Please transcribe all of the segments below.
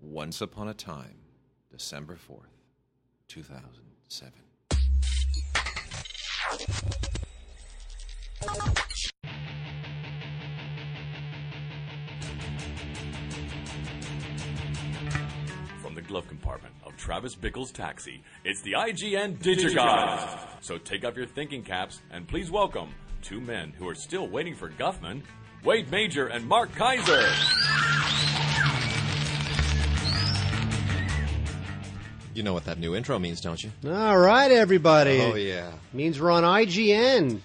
Once Upon a Time, December 4th, 2007. From the glove compartment of Travis Bickle's taxi, it's the IGN Digigods. So take off your thinking caps and please welcome two men who are still waiting for Guffman, Wade Major and Mark Kaiser. You know what that new intro means, don't you? All right, everybody. Oh, yeah. Means we're on IGN.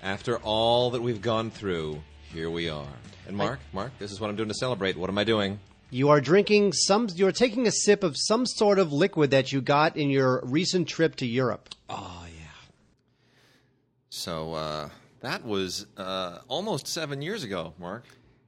After all that we've gone through, here we are. And Mark, Mark, this is what I'm doing to celebrate. What am I doing? You are drinking some. You're taking a sip of some sort of liquid that you got in your recent trip to Europe. Oh, yeah. So, uh, that was uh, almost seven years ago, Mark.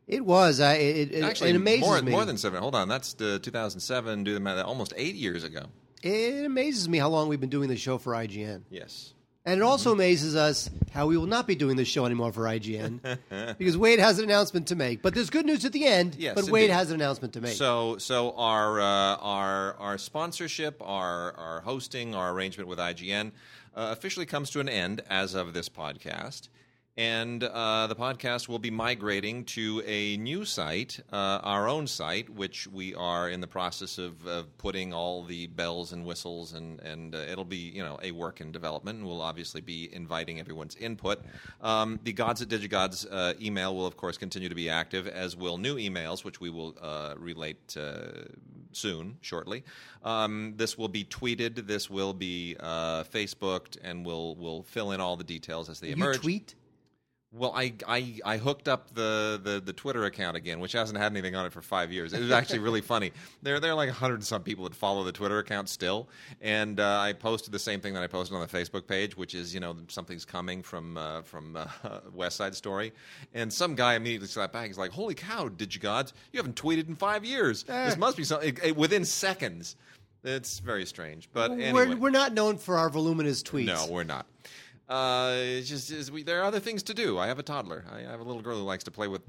It was. It, it, Actually, it amazes more, me. more than seven. Hold on, that's the 2007. Do the math. Almost eight years ago. It amazes me how long we've been doing the show for IGN, Yes. and it also amazes us how we will not be doing this show anymore for IGN because Wade has an announcement to make. But there's good news at the end. Yes, but Wade indeed. has an announcement to make. So, so our uh, our our sponsorship, our our hosting, our arrangement with IGN uh, officially comes to an end as of this podcast, and uh, the podcast will be migrating to a new site, uh, our own site, which we are in the process of, of putting all the bells and whistles, and and uh, it'll be you know a work in development, and we'll obviously be inviting everyone's input. Um, the Gods at Digigods uh, email will of course continue to be active, as will new emails, which we will uh, relate uh, soon, shortly. Um, this will be tweeted. This will be uh, Facebooked, and we'll we'll fill in all the details as they you emerge. tweet. Well, I, I, I hooked up the, the, the Twitter account again, which hasn't had anything on it for five years. It was actually really funny. There, there are like a hundred and some people that follow the Twitter account still, and uh, I posted the same thing that I posted on the Facebook page, which is you know something's coming from uh, from uh, West Side Story, and some guy immediately slapped back. He's like, "Holy cow, did you gods? You haven't tweeted in five years. This must be something." It, it- within seconds, it's very strange. But anyway, We're, we're not known for our voluminous tweets. no, we're not. Uh, it's just it's, we, there are other things to do. I have a toddler. I have a little girl who likes to play with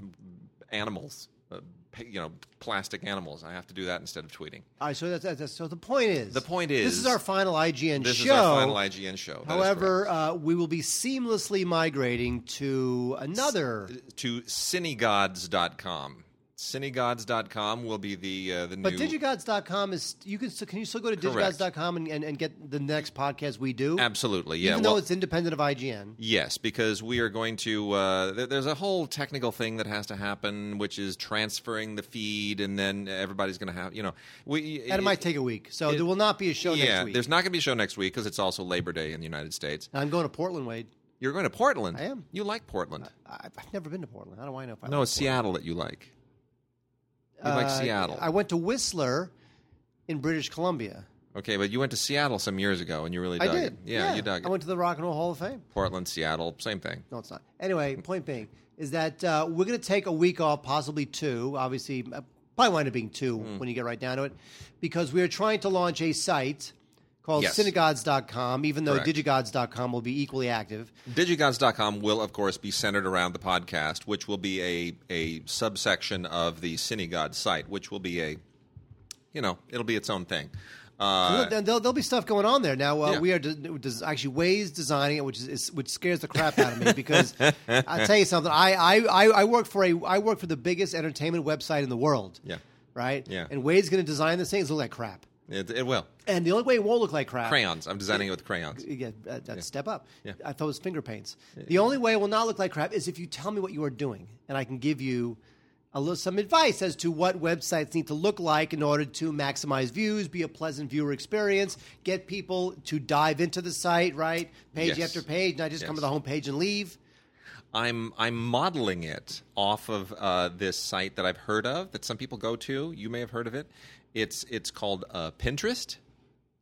animals. Uh, you know, plastic animals. I have to do that instead of tweeting. All right, so that's, that's, that's- so the point is The point is. this is- our final IGN This show. This is our final IGN show. However, uh, we will be seamlessly migrating to another. correct. to cinegods.com. Cinegods.com will be the uh, the But new. digigods.com is you can can you still go to Correct. digigods.com and, and, and get the next podcast we do? Absolutely, yeah. Even well, though it's independent of IGN. Yes, because we are going to. Uh, th- there's a whole technical thing that has to happen, which is transferring the feed, and then everybody's going to have. You know, we. And it might take a week. So it- there will not be a show yeah, next week. there's not going to be a show next week because it's also Labor Day in the United States. I'm going to Portland, Wade. You're going to Portland. I am. You like Portland? I, I've never been to Portland. How do I know if I no, like it's Seattle that you like. You like Uh, Seattle. I went to Whistler in British Columbia. okay, but you went to Seattle some years ago, and you really I dug did. it. Yeah, you dug it. I went to the Rock and Roll Hall of Fame. Portland, Seattle, same thing. No, it's not. Anyway, point being is that uh, we're going to take a week off, possibly two. Obviously, uh, probably wind up being two Hmm. when you get right down to it, because we are trying to launch a site called Yes. cinegods.com, even though Correct. digigods.com will be equally active. Digigods.com will, of course, be centered around the podcast, which will be a, a subsection of the Cinegods site, which will be a, you know, it'll be its own thing. Uh, And there'll, there'll be stuff going on there. Now uh, Yeah. we are de- des- actually Wade's designing it, which is, is which scares the crap out of me because I'll tell you something. I, I, I, I work for a I work for the biggest entertainment website in the world. Yeah. Right. Yeah. And Wade's going to design this thing. It's look like crap. It, it will. And the only way it won't look like crap. Crayons. I'm designing it with crayons. Yeah, that, that's step up. Yeah. I thought it was finger paints. The only way it will not look like crap is if you tell me what you are doing, and I can give you a little some advice as to what websites need to look like in order to maximize views, be a pleasant viewer experience, get people to dive into the site, right, page Yes. after page, not just come to Yes. the homepage and leave. I'm I'm modeling it off of uh, this site that I've heard of that some people go to. You may have heard of it. It's it's called uh, Pinterest. It's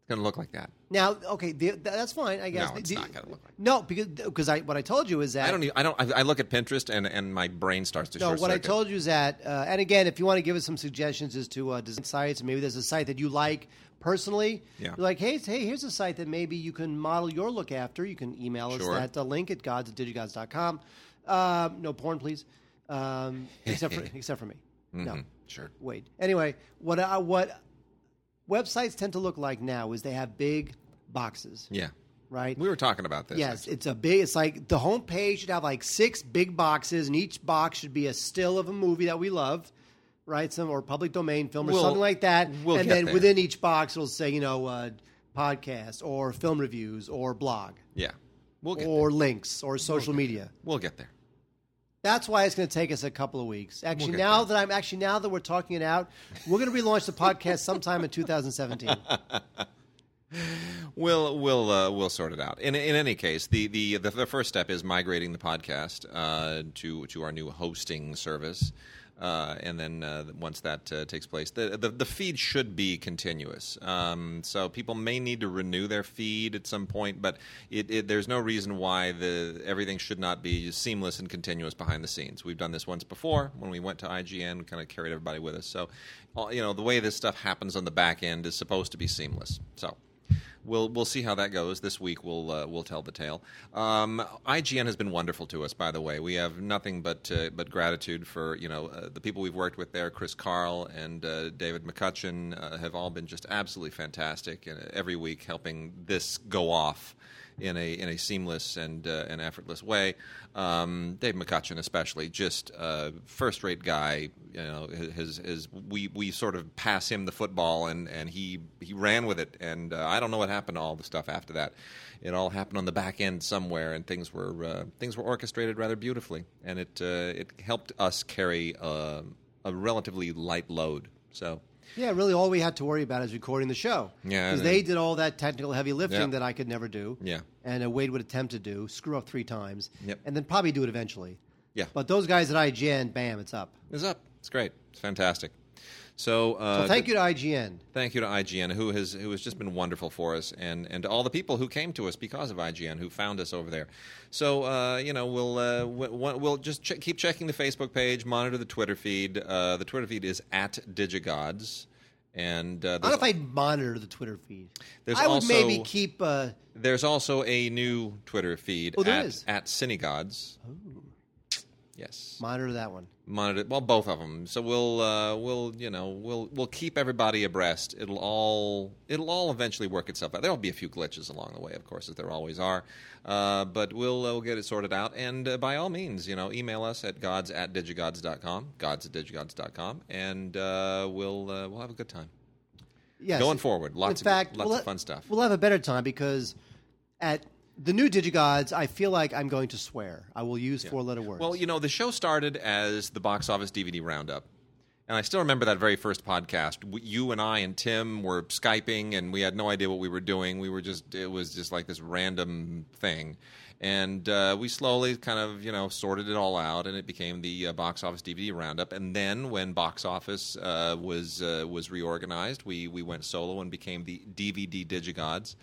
going to look like that. Now, okay, the, that's fine, I guess. No, it's The- not gonna look like No, because because I what I told you is that I don't. Even, I don't. I, I look at Pinterest and, and my brain starts to No, short what I circuit. told you is that, uh, and again, if you want to give us some suggestions as to uh, design sites, maybe there's a site that you like personally, Yeah. you're like, hey, hey, here's a site that maybe you can model your look after. You can email us Sure. that uh, link at gods at digigods.com. Um, no porn, please, um, except for except for me. No, Sure. wait. Anyway, what I, what websites tend to look like now is they have big boxes, Yeah. right? We were talking about this. Yes, actually. it's a big. It's like the home page should have like six big boxes, and each box should be a still of a movie that we love, right? Some or public domain film or We'll- something like that. we'll and then there. within each box, it'll say you know uh, podcast or film reviews or blog Yeah. We'll get or there. links or social media. We'll get there. That's why it's going to take us a couple of weeks. Actually, get now there. that I'm actually now that we're talking it out, we're going to relaunch the podcast sometime in 2017. We'll we'll uh, we'll sort it out. In in any case, the the the, the first step is migrating the podcast uh, to to our new hosting service. Uh, and then uh, once that uh, takes place, the, the the feed should be continuous. Um, so people may need to renew their feed at some point, but it, it, there's no reason why the everything should not be seamless and continuous behind the scenes. We've done this once before when we went to IGN, we kind of carried everybody with us. So, you know, the way this stuff happens on the back end is supposed to be seamless. So we'll we'll see how that goes. This week we'll uh, we'll tell the tale. Um, IGN has been wonderful to us, by the way. We have nothing but uh, but gratitude for you know uh, the people we've worked with there. Chris Carle and uh, David McCutcheon uh, have all been just absolutely fantastic, and every week helping this go off in a in a seamless and uh, effortless way. Um, Dave McCutcheon, especially, just uh, first rate guy. You know, his, his we we sort of pass him the football, and, and he he ran with it. And uh, I don't know what happened to all the stuff after that. It all happened on the back end somewhere, and things were uh, things were orchestrated rather beautifully, and it uh, it helped us carry uh, a relatively light load. So. Yeah, really, all we had to worry about is recording the show. Yeah, because they did all that technical heavy lifting Yeah. that I could never do. Yeah. and uh, Wade would attempt to do, screw up three times, Yep. and then probably do it eventually. Yeah. But those guys at IGN, bam, it's up. It's up. It's great. It's fantastic. So, uh, So thank you to IGN. Thank you to IGN, who has who has just been wonderful for us, and, and to all the people who came to us because of IGN, who found us over there. So uh, you know we'll uh, we'll, just ch- keep checking the Facebook page, monitor the Twitter feed. Uh, the Twitter feed is at Digigods, and uh, I don't know if I'd monitor the Twitter feed. There's I would also- maybe keep. Uh, there's also a new Twitter feed Oh, at at Cinegods. Yes, monitor that one. Monitor well both of them so we'll uh, we'll you know we'll we'll keep everybody abreast. It'll all it'll all eventually work itself out. There'll be a few glitches along the way of course as there always are. Uh, but we'll uh, we'll get it sorted out. And uh, by all means you know email us at gods at digigods.com gods at digigods.com and uh, we'll uh, we'll have a good time. Yes. Going forward, lots In of- fact, lots we'll of fun stuff. We'll have a better time because at the new Digigods, I feel like I'm going to swear. I will use four-letter words. Well, you know, the show started as the box office DVD roundup. And I still remember that very first podcast. You and I and Tim were Skyping, and we had no idea what we were doing. We were just, it was just like this random thing. And uh, we slowly kind of, you know, sorted it all out, and it became the uh, box office DVD roundup. And then when box office uh, was uh, was reorganized, we, we went solo and became the DVD Digigods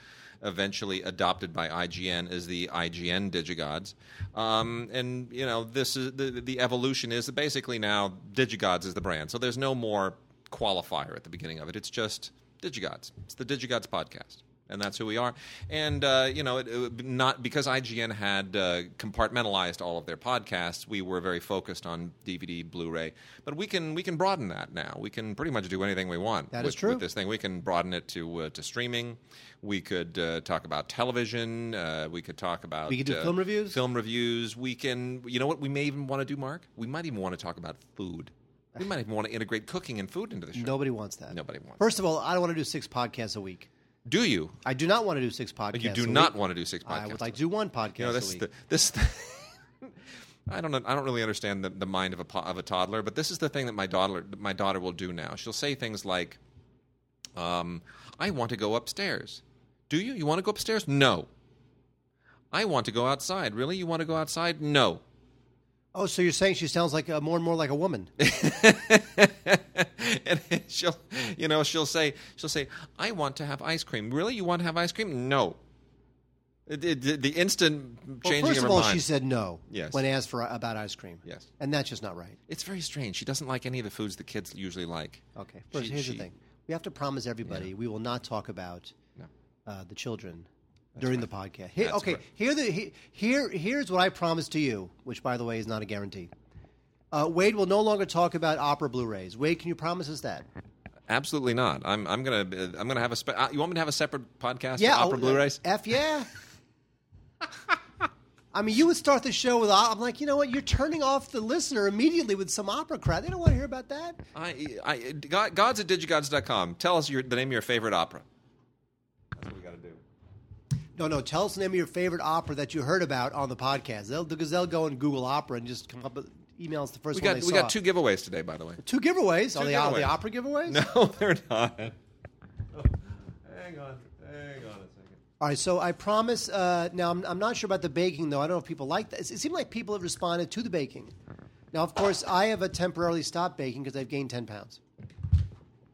eventually adopted by IGN as the IGN Digigods. Um, and you know, this is the the evolution is that basically now Digigods is the brand. So there's no more qualifier at the beginning of it. It's just Digigods. It's the Digigods podcast. And that's who we are, and uh, you know, it, it, not because IGN had uh, compartmentalized all of their podcasts. We were very focused on DVD, Blu-ray, but we can we can broaden that now. We can pretty much do anything we want. That with, is true. With this thing, we can broaden it to uh, to streaming. We could uh, talk about television. Uh, we could talk about We could do uh, film reviews? Film reviews. We can. You know what? We may even want to do, Mark. We might even want to talk about food. We might even want to integrate cooking and food into the show. Nobody wants that. Nobody wants. First of all, I don't want to do six podcasts a week. Do you? I do not want to do six podcasts. You do not want to do six podcasts. I would like to do one podcast You know, this the, this. I don't know. I don't really understand the, the mind of a po- of a toddler, but this is the thing that my daughter my daughter will do now. She'll say things like, um, "I want to go upstairs." Do you? You want to go upstairs? No. I want to go outside. Really? You want to go outside? No. Oh, so you're saying she sounds like a, more and more like a woman? and she'll, you know, she'll say, she'll say, "I want to have ice cream." Really? You want to have ice cream? No. It, it, the- the instant Well, changing first of of her all, mind. she said no Yes. when asked for about ice cream. Yes. and that's just not right. It's very strange. She doesn't like any of the foods the kids usually like. Okay, first, She- here's she- the thing: we have to promise everybody we will not talk about No. uh, the children during the podcast. Here, okay, right. here, the, he- here, here's what I promise to you, which, by the way, is not a guarantee. Uh, Wade will no longer talk about opera Blu-rays. Wade, can you promise us that? Absolutely not. I'm I'm gonna uh, I'm gonna have a. Spe- uh, you want me to have a separate podcast Yeah, for opera oh, Blu-rays? F yeah. I mean, you would start the show with. I'm like, you know what? You're turning off the listener immediately with some opera crap. They don't want to hear about that. I, I, God, gods at digigods.com. Tell us your, the name of your favorite opera. That's what we got to do. No, no. Tell us the name of your favorite opera that you heard about on the podcast. They'll because they'll go and Google opera and just come up with emails the first We one got they we saw. got two giveaways today, by the way. Two giveaways. Two are, they, are they opera giveaways? No, they're not. hang on, hang on a second. All right, so I promise. Uh, now, I'm, I'm not sure about the baking, though. I don't know if people like that. It seemed like people have responded to the baking. Now, of course, I have a temporarily stopped baking because I've gained 10 pounds.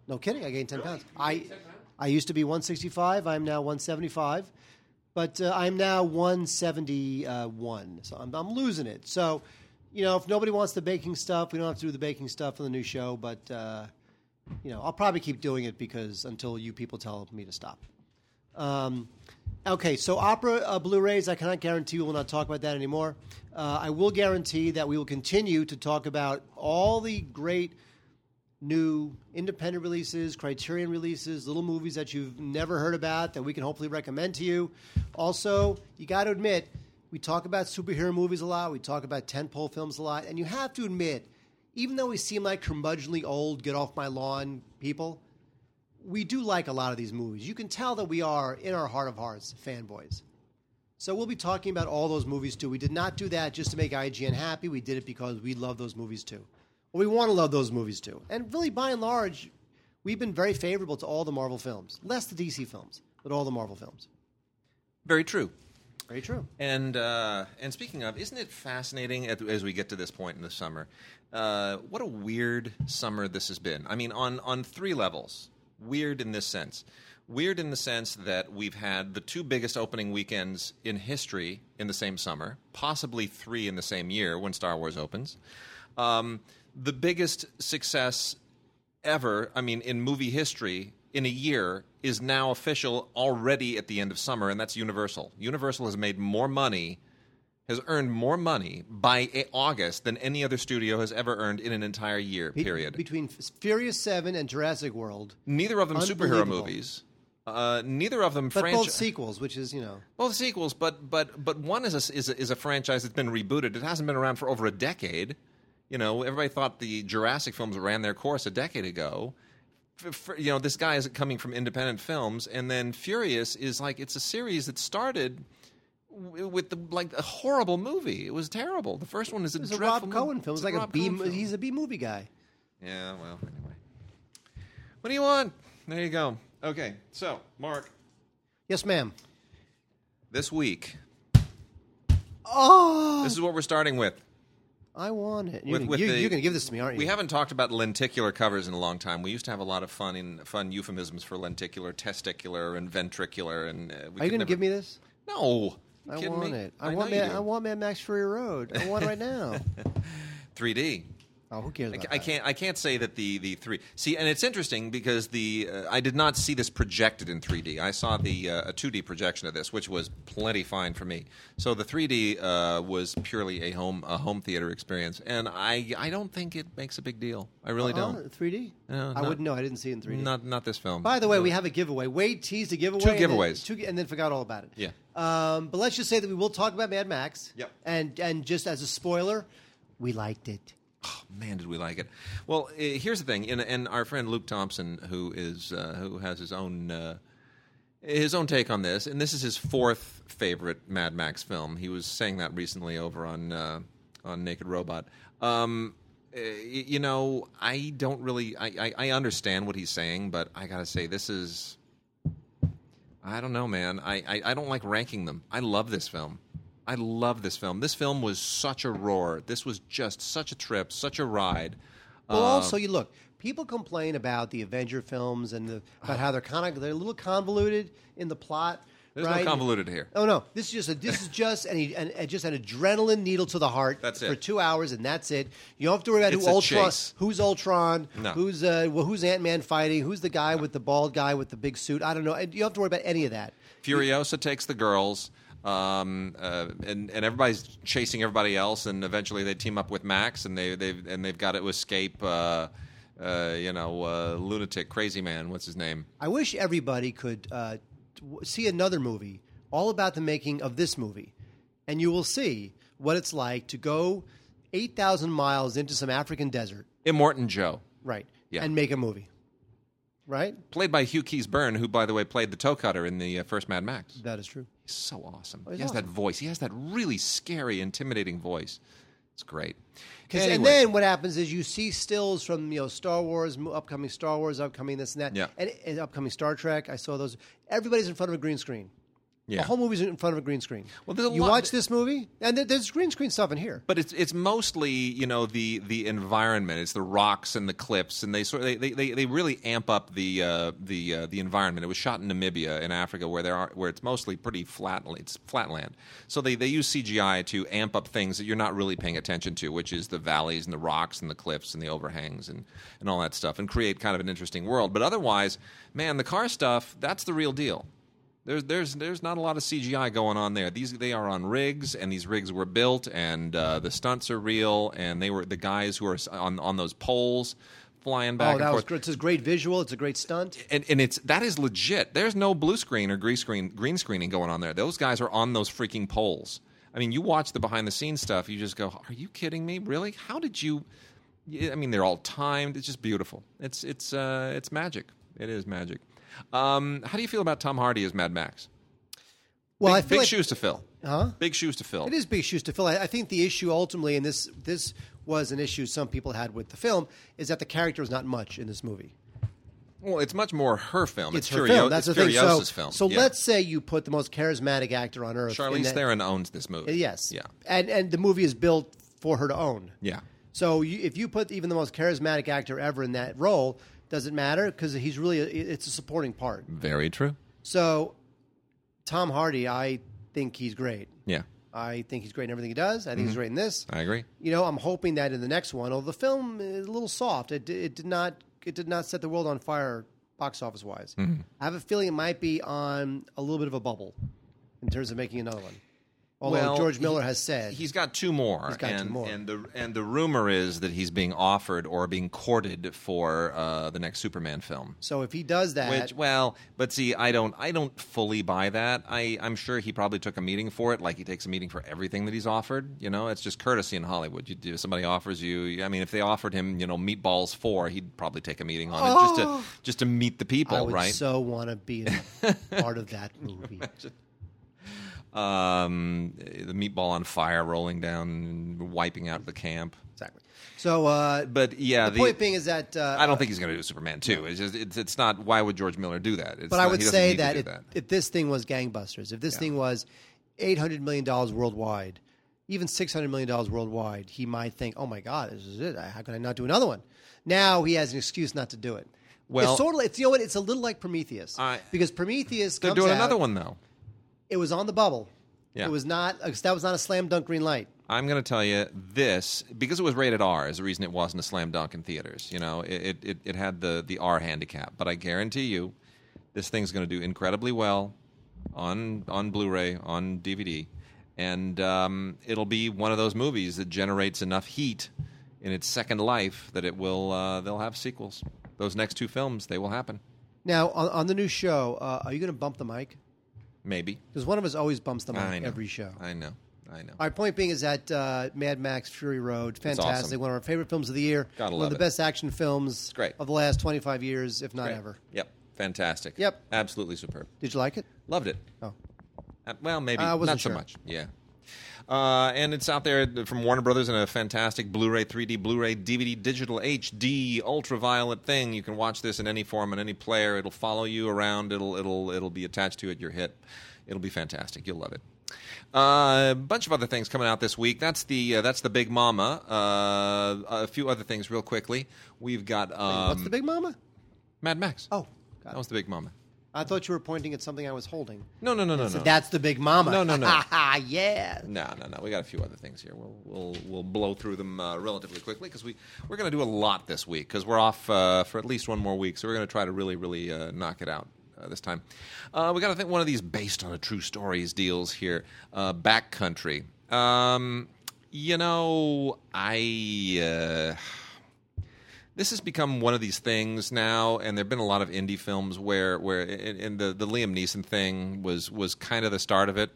No kidding, I gained 10 pounds. I, I used to be 165. I'm now 175. But uh, I'm now 171. So I'm, I'm losing it. So, you know, if nobody wants the baking stuff, we don't have to do the baking stuff in the new show. But, uh, you know, I'll probably keep doing it because until you people tell me to stop. Um, okay, so opera uh, Blu-rays, I cannot guarantee we will not talk about that anymore. Uh, I will guarantee that we will continue to talk about all the great new independent releases, Criterion releases, little movies that you've never heard about that we can hopefully recommend to you. Also, you got to admit, we talk about superhero movies a lot, we talk about tentpole films a lot, and you have to admit, even though we seem like curmudgeonly old, get off my lawn people, we do like a lot of these movies. You can tell that we are, in our heart of hearts, fanboys. So we'll be talking about all those movies too. We did not do that just to make IGN happy. We did it because we love those movies too. Or we want to love those movies too. And really, by and large, we've been very favorable to all the Marvel films. Less the DC films, but all the Marvel films. Very true. Very true. And uh, and speaking of, isn't it fascinating at, as we get to this point in the summer? Uh, what a weird summer this has been. I mean, on on three levels. Weird in this sense. Weird in the sense that we've had the two biggest opening weekends in history in the same summer, possibly three in the same year when Star Wars opens. Um, the biggest success ever, I mean, in movie history in a year is now official already at the end of summer, and that's Universal. Universal has made more money, has earned more money by a- August than any other studio has ever earned in an entire year, Be- period. between Furious 7 and Jurassic World, neither of them superhero movies. Uh, neither of them but franchi- both sequels, which is, you know. both sequels, but but but one is a, is a, is a franchise that's been rebooted. It hasn't been around for over a decade. You know, everybody thought the Jurassic films ran their course a decade ago. F- f- you know, this guy is coming from independent films, and then Furious is like it's a series that started with the like a horrible movie. It was terrible. The first one is a a Rob movie. Cohen film. It's It's like a Rob B. Cohen film. He's a B movie guy. Yeah, well, anyway. What do you want? There you go. Okay, so Mark, Yes, ma'am. this week, Oh, this is what we're starting with. I want it. You're With- gonna- with you- the- going to give this to me, aren't you? We haven't talked about lenticular covers in a long time. We used to have a lot of fun in fun euphemisms for lenticular, testicular, and ventricular. And uh, we Are you going to give me this? No, You I want me? it. I, know want you do. I want Mad Max Fury Road. I want it right now. 3D. Oh, who cares? I, I can't. I can't say that the the three. See, and it's interesting because the uh, I did not see this projected in 3D. I saw the uh, a 2D projection of this, which was plenty fine for me. So the 3D uh, was purely a home a home theater experience, and I I don't think it makes a big deal. I really Oh, don't. 3D. No, I not- wouldn't know. I didn't see it in 3D. Not not this film. By the way, No. we have a giveaway. Wade teased a giveaway. Two and then- giveaways. two, and then forgot all about it. Yeah. Um, but let's just say that we will talk about Mad Max. Yep. And and just as a spoiler, we liked it. Oh, man, did we like it? Well, uh, here's the thing, and, our friend Luke Thompson, who is uh, who has his own uh, his own take on this, and this is his fourth favorite Mad Max film. He was saying that recently over on uh, on Naked Robot. Um, uh, you know, I don't really, I, I, I understand what he's saying, but I gotta say, this is, I don't know, man. I, I, I don't like ranking them. I love this film. I love this film. This film was such a roar. This was just such a trip, such a ride. Well, Uh, also you look. People complain about the Avenger films and the, about how they're kind of they're a little convoluted in the plot. There's right? no convoluted here. Oh no! This is just a, this is just an, an, an- just an adrenaline needle to the heart. That's it. for two hours, and that's it. You don't have to worry about It's who Ultron, chase. who's Ultron, No. who's uh, well, who's Ant Man fighting, who's the guy with the bald guy with the big suit. I don't know. You don't have to worry about any of that. Furiosa takes the girls. Um, uh, and and everybody's chasing everybody else, and eventually they team up with Max, and they they and they've got to escape. Uh, uh, you know, uh, lunatic, crazy man. What's his name? I wish everybody could uh, see another movie all about the making of this movie, and you will see what it's like to go eight thousand miles into some African desert, Immortan Joe, right, Yeah. and make a movie, right? played by Hugh Keays-Byrne, who, by the way, played the toe cutter in the uh, first Mad Max. That is true. He's so awesome. he's he has awesome. that voice. He has that really scary, intimidating voice. It's great. 'Cause- And then what happens is you see stills from you know Star Wars, upcoming Star Wars, upcoming this and that, Yeah. and, and upcoming Star Trek. I saw those. Everybody's in front of a green screen. Yeah. The whole movie's in front of a green screen. Well, there's a you lot- watch this movie, and there's green screen stuff in here. But it's it's mostly you know the the environment. It's the rocks and the cliffs, and they sort of, they, they, they really amp up the uh, the uh, the environment. It was shot in Namibia in Africa, where there are where it's mostly pretty flat. It's flatland, so they, they use CGI to amp up things that you're not really paying attention to, which is the valleys and the rocks and the cliffs and the overhangs and and all that stuff, and create kind of an interesting world. But otherwise, man, the car stuff that's the real deal. There's there's there's not a lot of CGI going on there. These they are on rigs, and these rigs were built, and uh, the stunts are real, and they were the guys who are on on those poles flying back oh, and that was. It's a great visual. It's a great stunt. And, and it's that is legit. There's no blue screen or green screen green screening going on there. Those guys are on those freaking poles. I mean, you watch the behind the scenes stuff, you just go, "Are you kidding me? Really? How did you?" I mean, they're all timed. It's just beautiful. It's it's uh, it's magic. It is magic. Um, how do you feel about Tom Hardy as Mad Max? Well, big, I feel big like shoes to fill. Huh? Big shoes to fill. it is big shoes to fill. I, I think the issue ultimately, and this this was an issue some people had with the film, is that the character was not much in this movie. Well, it's much more her film. It's It's, her film. That's the thing. So, film. so Yeah. let's say you put the most charismatic actor on earth. Charlize that- Theron owns this movie. Yes. Yeah. And and the movie is built for her to own. Yeah. So you, if you put even the most charismatic actor ever in that role, does it matter? Because he's really a, it's a supporting part. Very true. So Tom Hardy, I think he's great. Yeah. I think he's great in everything he does. I think he's great in this. I agree. You know, I'm hoping that in the next one, although the film is a little soft, it, it did not it did not set the world on fire box office wise. Mm-hmm. I have a feeling it might be on a little bit of a bubble in terms of making another one. Although Well, George Miller he- has said He's got two more. He's got two and, more. And the and the rumor is that he's being offered or being courted for uh, the next Superman film. so. If he does that, Which, well, but see, I don't, I don't fully buy that. I, I'm sure he probably took a meeting for it, like he takes a meeting for everything that he's offered. You know, it's just courtesy in Hollywood. You do somebody offers you. I mean, if they offered him, you know, Meatballs Four, he'd probably take a meeting on it just to just to meet the people, I would right? so want to be a part of that movie. um, the meatball on fire rolling down and wiping out the camp. Exactly. So, uh, But yeah, the, point being is that uh, I don't think he's going to do Superman two. It's just it's, it's not. Why would George Miller do that? It's But I would say that if, that. if this thing was gangbusters, if this thing was eight hundred million dollars worldwide, even six hundred million dollars worldwide, he might think, "Oh my God, this is it. How can I not do another one?" Now he has an excuse not to do it. Well- it's sort of it's you know what? It's a little like Prometheus I- because Prometheus They're comes doing out- another one though. It was on the bubble. Yeah. It was not. That was not a slam dunk green light. I'm going to tell you this because it was rated R is the reason it wasn't a slam dunk in theaters. You know, it it, it had the the R handicap, but I guarantee you, this thing's going to do incredibly well on on Blu-ray, on DVD, and um, it'll be one of those movies that generates enough heat in its second life that it will uh, they'll have sequels. Those next two films, they will happen. Now on, on the new show, uh, are you going to bump the mic? Maybe. Because one of us always bumps the I mic know. every show. I know. I know. Our point being is that uh, Mad Max Fury Road, fantastic, awesome. one of our favorite films of the year, Gotta one love of the it. best action films great. of the last 25 years, if not Great. ever. Yep. Fantastic. Yep. Absolutely superb. Did you like it? Loved it. Oh. Uh, well, maybe I wasn't not so sure. much. Yeah. Uh, and it's out there from Warner Brothers in a fantastic Blu-ray, 3D Blu-ray, DVD, digital HD, ultraviolet thing. You can watch this in any form on any player. It'll follow you around. It'll it'll it'll be attached to it. Your hit. It'll be fantastic. You'll love it. Uh, a bunch of other things coming out this week. That's the uh, that's the Big Mama. Uh, a few other things, real quickly. We've got um, What's the Big Mama? Mad Max. Oh, that was the Big Mama. I thought you were pointing at something I was holding. No, no, no, no, So no. that's the Big Mama. No, no, no. yeah. No, no, no. We got a few other things here. We'll we'll we'll blow through them uh, relatively quickly because we we're going to do a lot this week because we're off uh, for at least one more week. So we're going to try to really really uh, knock it out uh, this time. Uh, we got to think one of these based on a true stories deals here. Uh, Backcountry. Um, you know, I. This has become one of these things now, and there've been a lot of indie films where, where, in the the Liam Neeson thing was was kind of the start of it,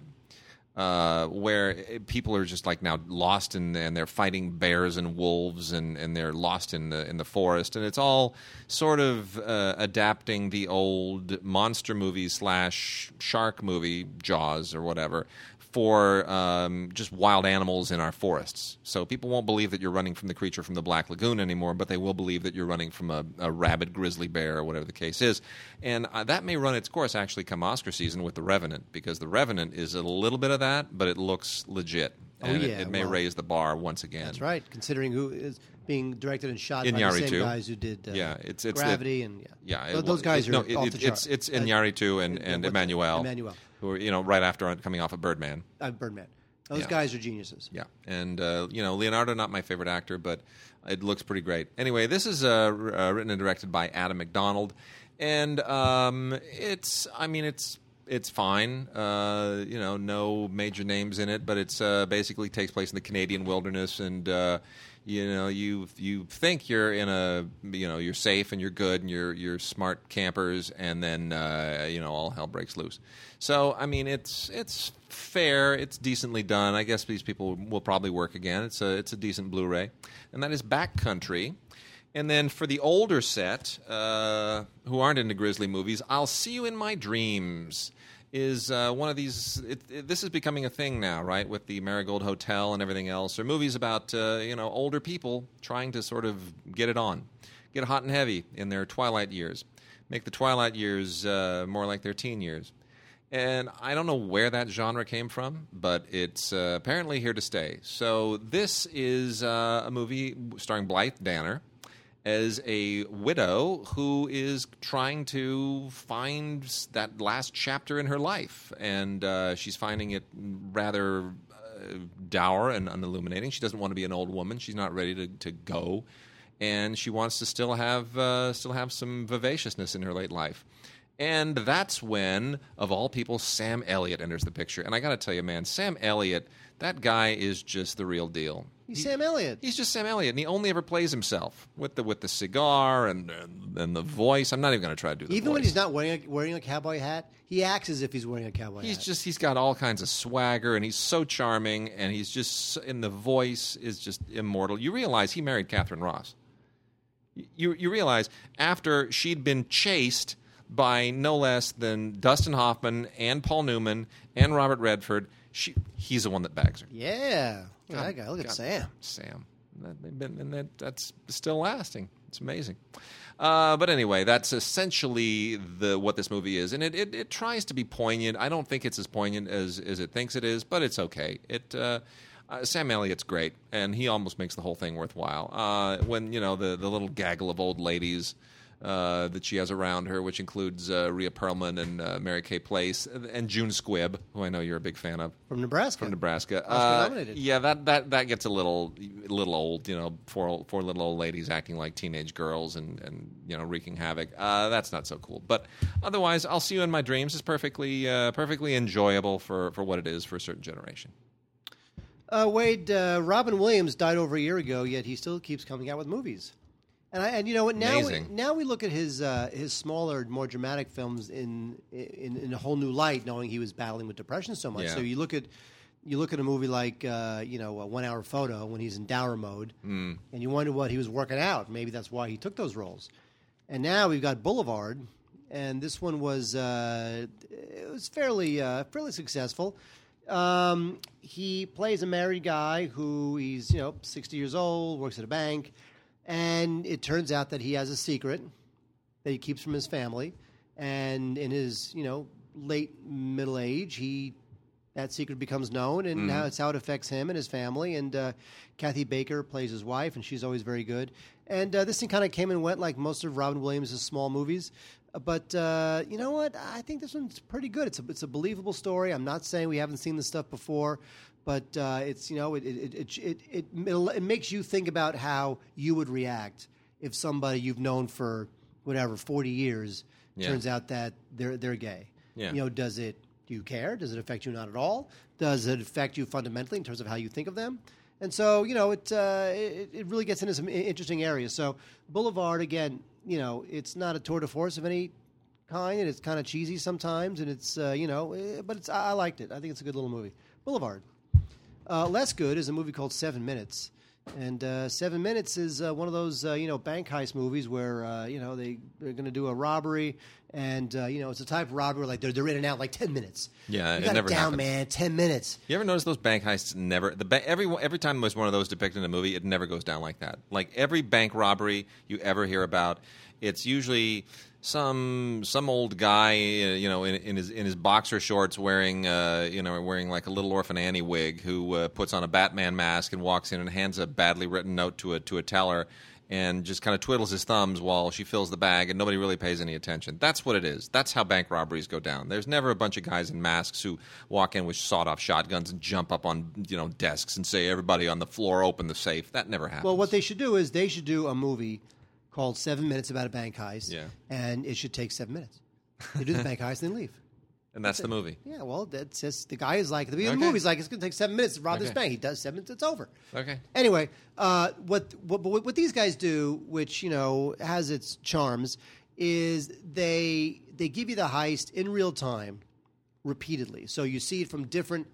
uh, where people are just like now lost in and they're fighting bears and wolves and, and they're lost in the in the forest, and it's all sort of uh, adapting the old monster movie slash shark movie Jaws or whatever for um, just wild animals in our forests. So people won't believe that you're running from the creature from the Black Lagoon anymore, but they will believe that you're running from a, a rabid grizzly bear or whatever the case is. And uh, that may run its course actually come Oscar season with The Revenant, because The Revenant is a little bit of that, but it looks legit. Oh, And it- yeah, it, may well- raise the bar once again. That's right. Considering who is being directed and shot by the same guys who did uh, Yeah, it's- it's the- Gravity and yeah, Yeah, it- those guys it- are no, off it, the chart. It's it's Uh, Iñárritu and and Emmanuel, Emmanuel. who are you know right after coming off of Birdman. uh, Birdman. Those Yeah. guys are geniuses. Yeah, and uh, you know Leonardo, not my favorite actor, but it looks pretty great. Anyway, this is uh, uh, written and directed by Adam McDonald, and um, it's I mean it's it's fine. Uh, you know, no major names in it, but it's uh, basically takes place in the Canadian wilderness, and uh, you know you you think you're in a you know you're safe and you're good and you're you're smart campers, and then uh, you know all hell breaks loose. So I mean it's it's fair, it's decently done. I guess these people will probably work again. It's a it's a decent Blu-ray, and that is Backcountry. And then for the older set, uh, who aren't into Grizzly movies, I'll See You in My Dreams is uh, one of these. It, it, this is becoming a thing now, right? With the Marigold Hotel and everything else, or movies about uh, you know older people trying to sort of get it on, get hot and heavy in their twilight years, make the twilight years uh, more like their teen years. And I don't know where that genre came from, but it's uh, apparently here to stay. So this is uh, a movie starring Blythe Danner as a widow who is trying to find that last chapter in her life, and uh, she's finding it rather uh, dour and unilluminating. She doesn't want to be an old woman. She's not ready to, to go, and she wants to still have uh, still have some vivaciousness in her late life. And that's when, of all people, Sam Elliott enters the picture. And I got to tell you, man, Sam Elliott, that guy is just the real deal. He's Sam Elliott. He's just Sam Elliott, and he only ever plays himself with the with the cigar and and, and the voice. I'm not even going to try to do the Even when he's not wearing a, wearing a cowboy hat, he acts as if he's wearing a cowboy hat. He's hat. just he's got all kinds of swagger, and he's so charming, and he's just in the voice is just immortal. You realize he married Katharine Ross. You you realize after she'd been chased by no less than Dustin Hoffman and Paul Newman and Robert Redford, she he's the one that bags her. yeah. Look at that guy. Look at God- Sam. Sam. That, they've been, and that, that's still lasting. It's amazing. Uh, but anyway, that's essentially the what this movie is, and it, it, it tries to be poignant. I don't think it's as poignant as, as it thinks it is, but it's okay. It uh, uh, Sam Elliott's great, and he almost makes the whole thing worthwhile. Uh, when you know the the little gaggle of old ladies uh, that she has around her, which includes uh, Rhea Perlman and uh, Mary Kay Place and June Squibb, who I know you're a big fan of From Nebraska. from Nebraska. Uh, yeah, that, that that gets a little little old. You know, four four little old ladies acting like teenage girls and and you know wreaking havoc. Uh, that's not so cool. But otherwise, I'll see you in my dreams is perfectly uh, perfectly enjoyable for for what it is for a certain generation. Uh, Wade, uh, Robin Williams died over a year ago, yet he still keeps coming out with movies. And, I, and you know what? Now, we, now we look at his uh, his smaller, more dramatic films in, in in a whole new light, knowing he was battling with depression so much. Yeah. So you look at you look at a movie like uh, you know a One Hour Photo when he's in dour mode, Hmm. and you wonder what he was working out. Maybe that's why he took those roles. And now we've got Boulevard, and this one was uh, it was fairly uh, fairly successful. Um, he plays a married guy who he's you know sixty years old, works at a bank, and it turns out that he has a secret that he keeps from his family, and in his you know late middle age, he that secret becomes known, and now it's how it affects him and his family. And uh, Kathy Baker plays his wife, and she's always very good. And uh, this thing kind of came and went like most of Robin Williams' small movies. But uh, you know what? I think this one's pretty good. It's a, it's a believable story. I'm not saying we haven't seen this stuff before, but uh, it's you know it it, it, it, it it makes you think about how you would react if somebody you've known for whatever 40 years Yeah. turns out that they're they're gay. Yeah. You know, does it? Do you care? Does it affect you? Not at all. Does it affect you fundamentally in terms of how you think of them? And so, you know, it uh, it, it really gets into some interesting areas. So, Boulevard again, you know, it's not a tour de force of any kind, and it's kind of cheesy sometimes, and it's uh, you know, eh, but it's I liked it. I think it's a good little movie. Boulevard. Uh, less good is a movie called Seven Minutes, and uh, Seven Minutes is uh, one of those uh, you know bank heist movies where uh, you know they they're going to do a robbery, and uh, you know it's a type of robbery where, like they're they're in and out like ten minutes. Yeah, you it got never down, happens. man. Ten minutes. You ever notice those bank heists never the ba- every every time there's one of those depicted in a movie, it never goes down like that. Like every bank robbery you ever hear about, it's usually some some old guy, uh, you know, in, in his in his boxer shorts, wearing uh, you know wearing like a little orphan Annie wig, who uh, puts on a Batman mask and walks in and hands a badly written note to a to a teller. And just kind of twiddles his thumbs while she fills the bag, and nobody really pays any attention. That's what it is. That's how bank robberies go down. There's never a bunch of guys in masks who walk in with sawed-off shotguns and jump up on you know desks and say, "Everybody on the floor, open the safe." That never happens. Well, what they should do is they should do a movie called Seven Minutes about a bank heist, Yeah. and it should take seven minutes. They do the bank heist and then leave. and that's the movie. Yeah, well, that's just the guy is like the the Okay. movie. He's like, it's going to take seven minutes to rob this bank. He does seven minutes, it's over. Okay. Anyway, uh, what, what what what these guys do, which you know has its charms, is they they give you the heist in real time, repeatedly. So you see it from different.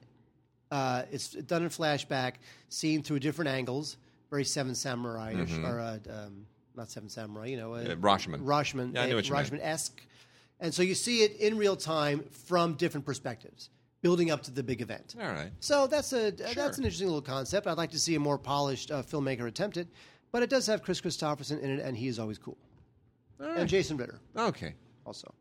Uh, it's done in flashback, seen through different angles, very Seven Samurai-ish, or uh, um, not Seven Samurai, you know, Mm-hmm. Uh, Rashomon. Rashomon, Yeah, I knew what you. Rashomon esque, and so you see it in real time from different perspectives, building up to the big event. All right. So that's a that's an interesting little concept. I'd like to see a more polished uh, filmmaker attempt it, but it does have Kris Kristofferson in it, and he is always cool. And Jason Ritter Okay. also.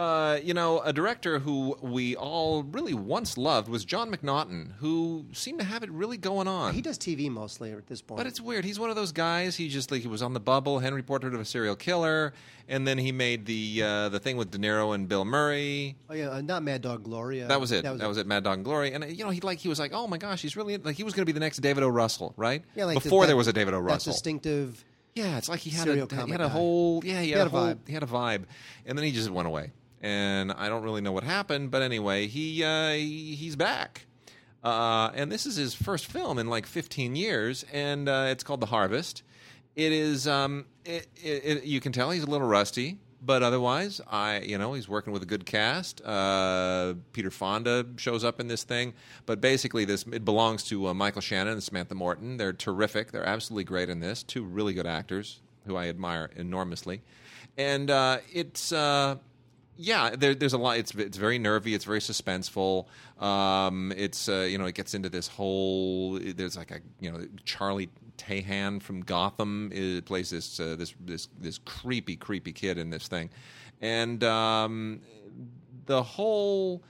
Uh, you know, a director who we all really once loved was John McNaughton, who seemed to have it really going on. He does TV mostly at this point. But it's weird. He's one of those guys. He just like he was on the bubble, Henry Portrait of a Serial Killer, and then he made the uh, the thing with De Niro and Bill Murray. oh yeah, uh, not Mad Dog Glory. That was it. That was, it. Mad Dog and Glory. And uh, you know, he like he was like, oh my gosh, he's really like he was going to be the next David O. Russell, right? Yeah, like the- before that- there was a David O. That Russell. distinctive. Yeah, it's like he had serial a he had a whole yeah he had, had a a whole vibe. he had a vibe, and then he just went away. And I don't really know what happened, but anyway, he, uh, he he's back. Uh, and this is his first film in like 15 years, and uh, it's called The Harvest. It is, um, it, it, it, you can tell he's a little rusty, but otherwise, I, you know, he's working with a good cast. Uh, Peter Fonda shows up in this thing, but basically, this it belongs to uh, Michael Shannon and Samantha Morton. They're terrific. They're absolutely great in this. Two really good actors who I admire enormously, and uh, it's. Uh, yeah, there, there's a lot. It's it's very nervy. It's very suspenseful. Um, it's uh, you know it gets into this whole. There's like a you know Charlie Tahan from Gotham is, plays this uh, this this this creepy creepy kid in this thing, and um, the whole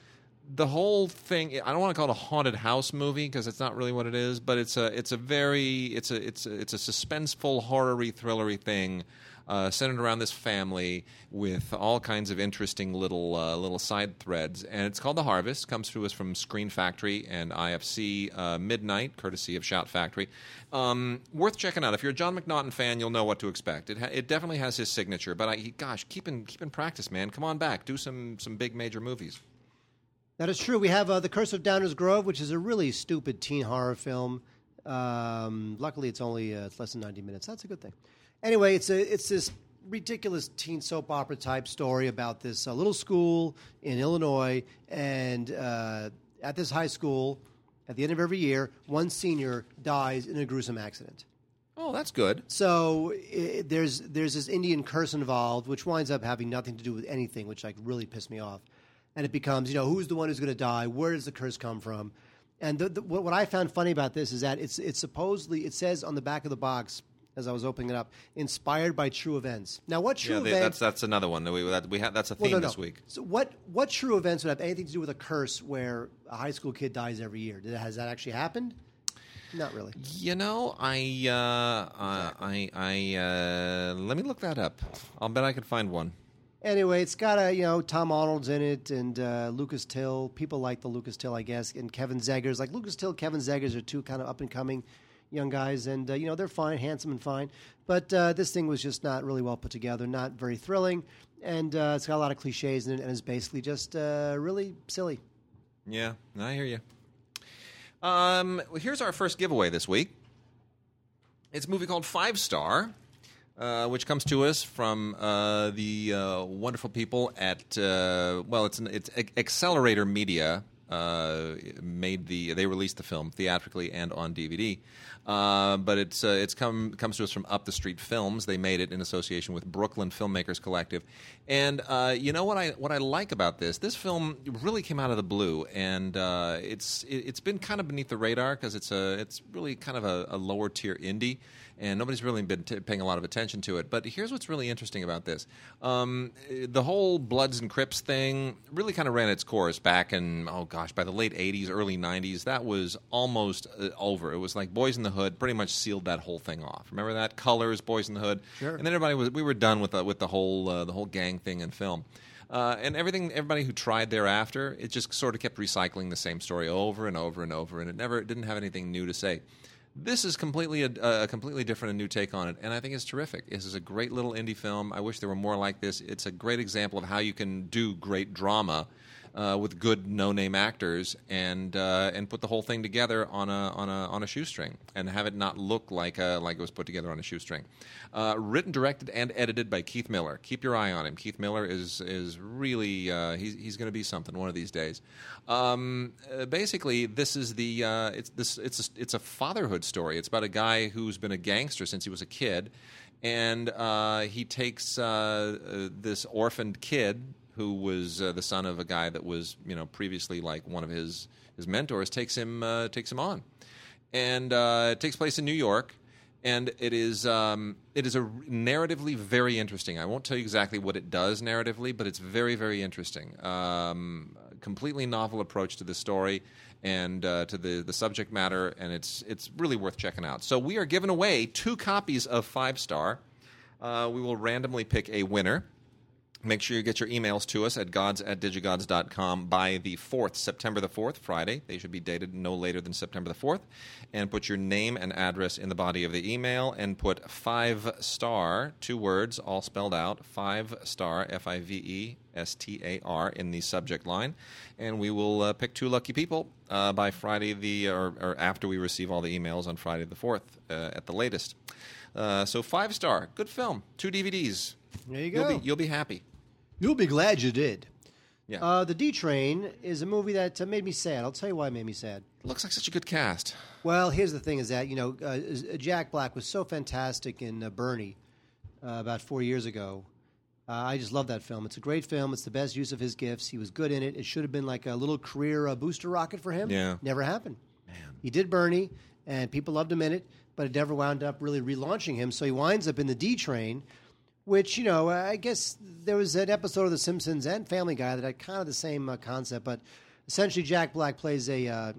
the whole thing i don't want to call it a haunted house movie because it's not really what it is but it's a it's a very it's a it's a, it's a suspenseful horror-y thrillery thing uh, centered around this family with all kinds of interesting little uh, little side threads and it's called the harvest comes to us from scream factory and ifc uh, midnight courtesy of shout factory um, worth checking out if you're a john mcnaughton fan you'll know what to expect it, ha- it definitely has his signature but I, gosh keep in keep in practice man come on back do some some big major movies That is true. We have uh, The Curse of Downers Grove, which is a really stupid teen horror film. Um, luckily, it's only uh, it's less than 90 minutes. That's a good thing. Anyway, it's, a, it's this ridiculous teen soap opera type story about this uh, little school in Illinois. And uh, at this high school, at the end of every year, one senior dies in a gruesome accident. Oh, that's good. So i there's there's this Indian curse involved, which winds up having nothing to do with anything, which like really pissed me off. And it becomes, you know, who's the one who's going to die? Where does the curse come from? And the, the, what, what I found funny about this is that it's it's supposedly it says on the back of the box as I was opening it up, inspired by true events. Now, what true Yeah, they, events? that's that's another one that we that we have. That's a theme well, no, no. this week. So what what true events would have anything to do with a curse where a high school kid dies every year? Did, has that actually happened? Not really. You know, I uh, uh, I I uh, let me look that up. I'll bet I could find one. Anyway, it's got a you know Tom Arnold's in it and uh, Lucas Till. People like the Lucas Till, I guess, and Kevin Zegers. Like Lucas Till, Kevin Zegers are two kind of up and coming young guys, and uh, you know they're fine, handsome and fine. But uh, this thing was just not really well put together, not very thrilling, and uh, it's got a lot of cliches in it, and is basically just uh, really silly. Yeah, I hear you. Um, well, here's our first giveaway this week. It's a movie called Five Star, uh, which comes to us from uh, the uh, wonderful people at uh, well, it's an, it's Ac- Accelerator Media. Uh, made the they released the film theatrically and on DVD, uh, but it's uh, it's come comes to us from Up the Street Films. They made it in association with Brooklyn Filmmakers Collective, and uh, you know what I what I like about this? This film really came out of the blue, and uh, it's it, it's been kind of beneath the radar because it's a it's really kind of a, a lower tier indie and nobody's really been t- paying a lot of attention to it. But here's what's really interesting about this: um, the whole Bloods and Crips thing really kind of ran its course back in oh gosh, by the late '80s, early '90s. That was almost uh, over. It was like Boys in the Hood pretty much sealed that whole thing off. Remember that Colors, Boys in the Hood, Sure. and then everybody was we were done with the, with the whole uh, the whole gang thing in film. Uh, and everything, everybody who tried thereafter, it just sort of kept recycling the same story over and over and over, and it never it didn't have anything new to say. This is completely a, a completely different, a new take on it, and I think it's terrific. This is a great little indie film. I wish there were more like this. It's a great example of how you can do great drama uh, with good no-name actors and uh, and put the whole thing together on a on a on a shoestring and have it not look like a, like it was put together on a shoestring. Uh, written, directed, and edited by Keith Miller. Keep your eye on him. Keith Miller is is really uh, he's he's going to be something one of these days. Um, uh, basically, this is the uh, it's this it's a, it's a fatherhood story. It's about a guy who's been a gangster since he was a kid. And uh, he takes uh, uh, this orphaned kid who was uh, the son of a guy that was you know previously like one of his his mentors takes him uh, takes him on, and uh, it takes place in New York, and it is um, it is a narratively very interesting. I won't tell you exactly what it does narratively, but it's very very interesting. Um, completely novel approach to the story and uh, to the the subject matter, and it's it's really worth checking out. So we are giving away two copies of Five Star. Uh, we will randomly pick a winner. Make sure you get your emails to us at gods at digigods.com by the 4th, September the 4th, Friday. They should be dated no later than September the 4th. And put your name and address in the body of the email and put five star, two words, all spelled out, five star, F I V E S T A R, in the subject line. And we will uh, pick two lucky people uh, by Friday, the or, or after we receive all the emails on Friday the 4th uh, at the latest. Uh, so five star, good film, two DVDs. There you You'll go. be, you'll be happy. You'll be glad you did. Yeah. Uh, the D Train is a movie that uh, made me sad. I'll tell you why it made me sad. Looks like such a good cast. Well, here's the thing: is that you know uh, Jack Black was so fantastic in uh, Bernie uh, about four years ago. Uh, I just love that film. It's a great film. It's the best use of his gifts. He was good in it. It should have been like a little career uh, booster rocket for him. Yeah. never happened. Man. He did Bernie, and people loved him in it, but it never wound up really relaunching him. So he winds up in the D Train, which you know I guess there was an episode of The Simpsons and Family Guy that had kind of the same uh, concept, but essentially Jack Black plays a uh,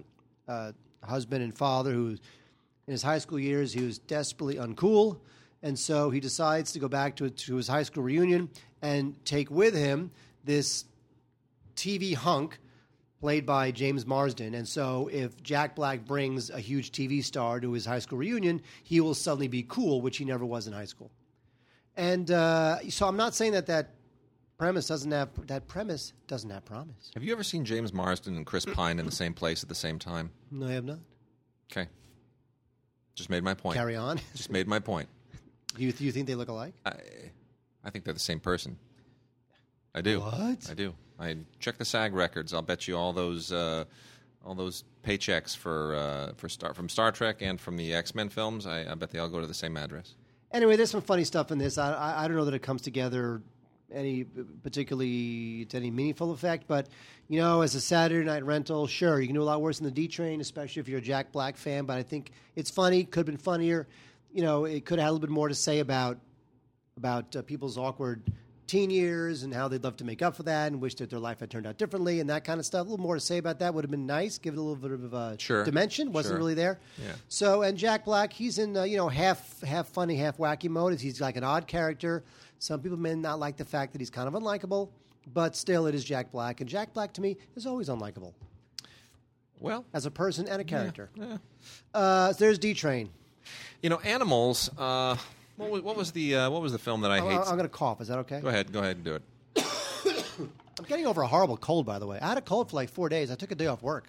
uh, husband and father who, in his high school years, he was desperately uncool, and so he decides to go back to to his high school reunion and take with him this TV hunk played by James Marsden. And so if Jack Black brings a huge TV star to his high school reunion, he will suddenly be cool, which he never was in high school. And uh, so I'm not saying that that premise doesn't have that premise doesn't have promise. Have you ever seen James Marsden and Chris Pine in the same place at the same time? No, I have not. Okay. Just made my point. Carry on. Just made my point. you, you think they look alike? I, I think they're the same person. I do. What? I do. I check the SAG records. I'll bet you all those uh, all those paychecks for uh, for Star from Star Trek and from the X Men films. I, I bet they all go to the same address. Anyway, there's some funny stuff in this. I, I, I don't know that it comes together any particularly to any meaningful effect, but you know, as a Saturday night rental, sure, you can do a lot worse than the D Train, especially if you're a Jack Black fan. But I think it's funny. Could have been funnier. You know, it could have had a little bit more to say about about uh, people's awkward teen years and how they'd love to make up for that and wish that their life had turned out differently and that kind of stuff. A little more to say about that would have been nice. Give it a little bit of uh, Sure. dimension. Wasn't Sure. really there. Yeah. So and Jack Black, he's in uh, you know half half funny, half wacky mode. He's like an odd character. Some people may not like the fact that he's kind of unlikable, but still, it is Jack Black, and Jack Black to me is always unlikable Well, as a person and a character. yeah. Uh, so there's D Train. You know, animals. Uh, what was, what was the uh, what was the film that I I'm, hate? I'm going to cough. Is that okay? Go ahead, go ahead and do it. I'm getting over a horrible cold, by the way. I had a cold for like four days. I took a day off work.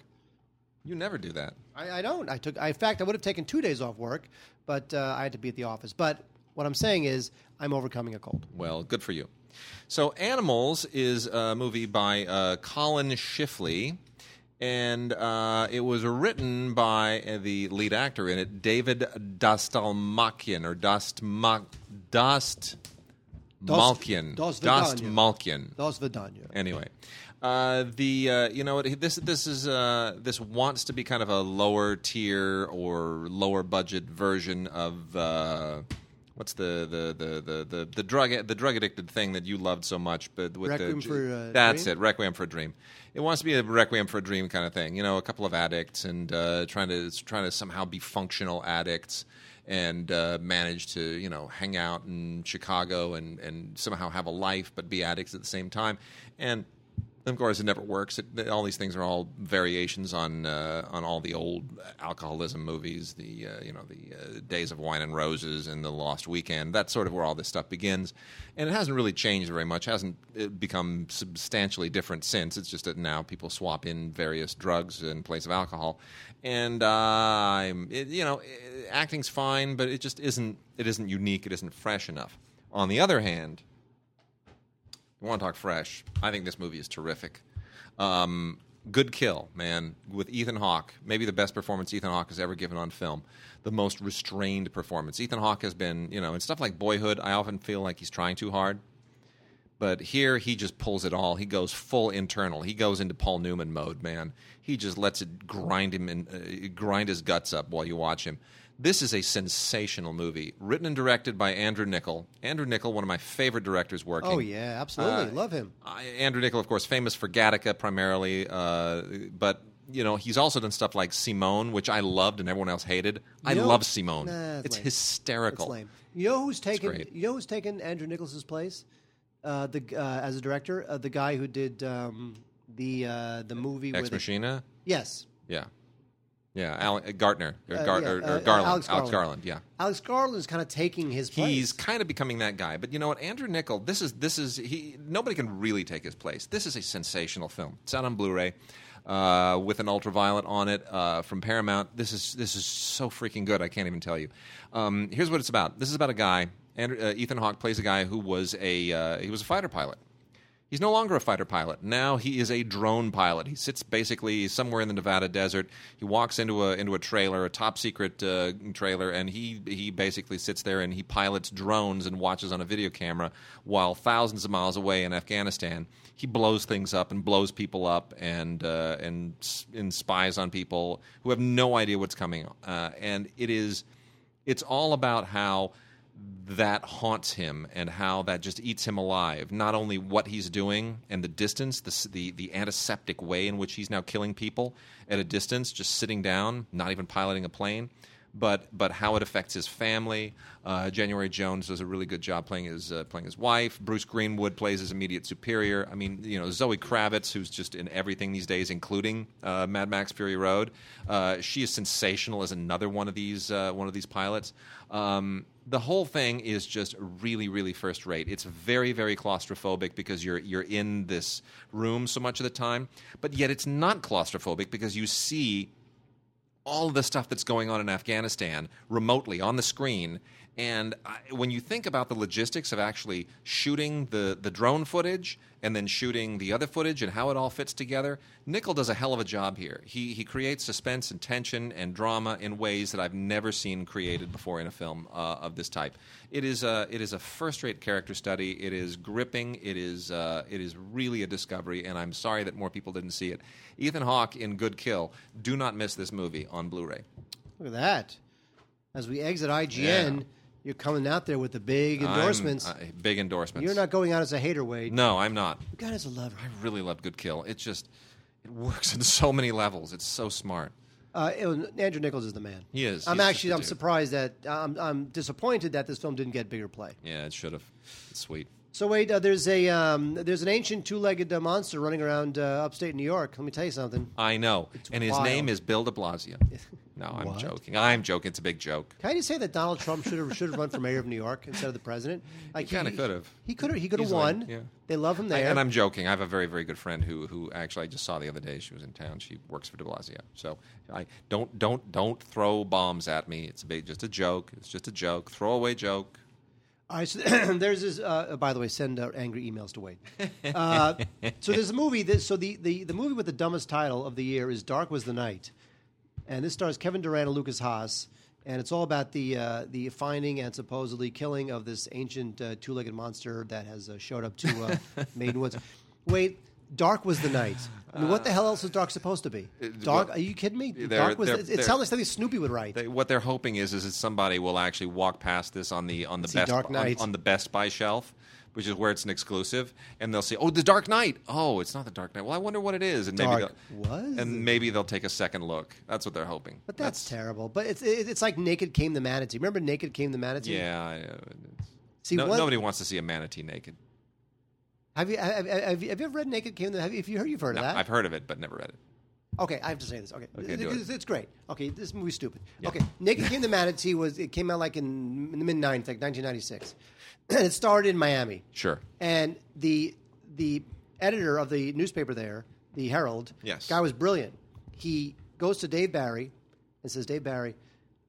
You never do that. I, I don't. I took. I, in fact, I would have taken two days off work, but uh, I had to be at the office. But what I'm saying is, I'm overcoming a cold. Well, good for you. So, Animals is a movie by uh, Collin Schiffli, and uh, it was written by the lead actor in it, David Dastalmakian, or Dastma- Dast Malkian. Vidanya. Malkian. Dos Vidanya. Anyway, uh, the uh, you know what, this this is uh, this wants to be kind of a lower tier or lower budget version of uh, what's the the, the, the, the the drug the drug addicted thing that you loved so much, but with Requiem the for a that's Dream? it, Requiem for a Dream. It wants to be a Requiem for a Dream kind of thing. You know, a couple of addicts and uh, trying to trying to somehow be functional addicts and uh, manage to you know hang out in Chicago and and somehow have a life but be addicts at the same time. And of course, it never works. It, all these things are all variations on uh, on all the old alcoholism movies, the uh, you know the uh, Days of Wine and Roses and the Lost Weekend. That's sort of where all this stuff begins, and it hasn't really changed very much. hasn't uh, become substantially different since. It's just that now people swap in various drugs in place of alcohol, and uh, it, you know acting's fine, but it just isn't it isn't unique. It isn't fresh enough. On the other hand, you want to talk fresh? I think this movie is terrific. Um, good kill, man, with Ethan Hawke. Maybe the best performance Ethan Hawke has ever given on film. The most restrained performance. Ethan Hawke has been, you know, in stuff like Boyhood, I often feel like he's trying too hard. But here, he just pulls it all. He goes full internal. He goes into Paul Newman mode, man. He just lets it grind him and uh, grind his guts up while you watch him. This is a sensational movie, written and directed by Andrew Niccol. Andrew Niccol, one of my favorite directors working. Oh yeah, absolutely. Uh, Love him. I, Andrew Niccol, of course, famous for Gattaca primarily, uh, but you know he's also done stuff like Simone, which I loved and everyone else hated. I know- love Simone. Nah, it's it's hysterical. It's lame. You know who's taken? You know who's taken Andrew Nicholas's place? Uh, the uh, as a director, uh, the guy who did um, the uh, the movie Ex with it- Machina. yes, Yeah, yeah. Al- uh, Gartner or, Uh, Gar- yeah, or, or uh, Garland. Alex Garland. Yeah. Alex Garland is kind of taking his place. He's kind of becoming that guy, but you know what? Andrew Niccol, this is this is he. Nobody can really take his place. This is a sensational film. It's out on Blu-ray uh, with an ultraviolet on it uh, from Paramount. This is this is so freaking good. I can't even tell you. Um, here's what it's about. This is about a guy. Andrew, uh, Ethan Hawke plays a guy who was a uh, he was a fighter pilot. He's no longer a fighter pilot. Now he is a drone pilot. He sits basically somewhere in the Nevada desert. He walks into a into a trailer, a top secret uh, trailer, and he he basically sits there and he pilots drones and watches on a video camera while thousands of miles away in Afghanistan he blows things up and blows people up and uh, and and spies on people who have no idea what's coming. Uh, and it is it's all about how that haunts him and how that just eats him alive. Not only what he's doing and the distance, the, the the antiseptic way in which he's now killing people at a distance, just sitting down, not even piloting a plane, but but how it affects his family. Uh, January Jones does a really good job playing his uh, playing his wife. Bruce Greenwood plays his immediate superior. I mean, you know, Zoe Kravitz, who's just in everything these days, including uh, Mad Max Fury Road. Uh, she is sensational as another one of these uh, one of these pilots. Um, the whole thing is just really, really first rate. It's very, very claustrophobic because you're you're in this room so much of the time, but yet it's not claustrophobic because you see all the stuff that's going on in Afghanistan remotely on the screen. And I, when you think about the logistics of actually shooting the, the drone footage and then shooting the other footage and how it all fits together, Niccol does a hell of a job here. He, he creates suspense and tension and drama in ways that I've never seen created before in a film uh, of this type. It is a, it is a first rate character study. It is gripping. It is, uh, it is really a discovery, and I'm sorry that more people didn't see it. Ethan Hawke in Good Kill. Do not miss this movie on Blu ray. Look at that. As we exit IGN, Yeah. You're coming out there with the big endorsements. I'm, uh, big endorsements. you're not going out as a hater, Wade. No, I'm not. You're going as a lover. I really love Good Kill. It just it works on so many levels. It's so smart. Uh, it- Andrew Nichols is the man. He is. I'm He's actually I'm dude. surprised that I'm I'm disappointed that this film didn't get bigger play. Yeah, it should have. It's sweet. So wait, uh, there's a um, there's an ancient two-legged uh, monster running around uh, upstate New York. Let me tell you something. I know. and his name is Bill de Blasio. No, I'm What? joking. I'm joking. It's a big joke. Can I just say that Donald Trump should have should have run for mayor of New York instead of the president? Like kinda could've. He could have. He could have Easily, won. yeah. They love him I- there. and I'm joking. I have a very, very good friend who, who actually I just saw the other day. She was in town. She works for De Blasio. So I don't, don't, don't throw bombs at me. It's a big, just a joke. It's just a joke. Throwaway joke. All right, so there's this. Uh, by the way, send out angry emails to Wade. Uh, so there's a movie. That, so the, the the movie with the dumbest title of the year is "Dark Was the Night," and this stars Kevin Durand and Lukas Haas, and it's all about the uh, the finding and supposedly killing of this ancient uh, two-legged monster that has uh, showed up to uh, Maiden Woods. Wait. Dark was the night. I mean, what the hell else is dark supposed to be? Dark? well, Are you kidding me? Dark was. it they're- sounds like something Snoopy would write. They, what they're hoping is, is that somebody will actually walk past this on the on the See best Dark on, on the Best Buy shelf, which is where it's an exclusive, and they'll say, "Oh, the Dark Knight." Oh, it's not the Dark Knight. Well, I wonder what it is, and maybe Dark they'll, was? and maybe they'll take a second look. That's what they're hoping. But that's, terrible. But it's it, it's like Naked Came the Manatee. Remember Naked Came the Manatee? yeah. I, uh, See, no- one- nobody wants to see a manatee naked. Have you have, have, have you have you ever read Naked Came the? Have you, if you heard you've heard No, of that? I've heard of it, but never read it. Okay, I have to say this. Okay, Okay, do it's, it. it's great. Okay, this movie's stupid. Okay, Naked Came the Manatee was it came out like in, in the mid '90s, like 1996, and it started in Miami. Sure. And the the editor of the newspaper there, the Herald, Yes. guy was brilliant. He goes to Dave Barry and says, Dave Barry,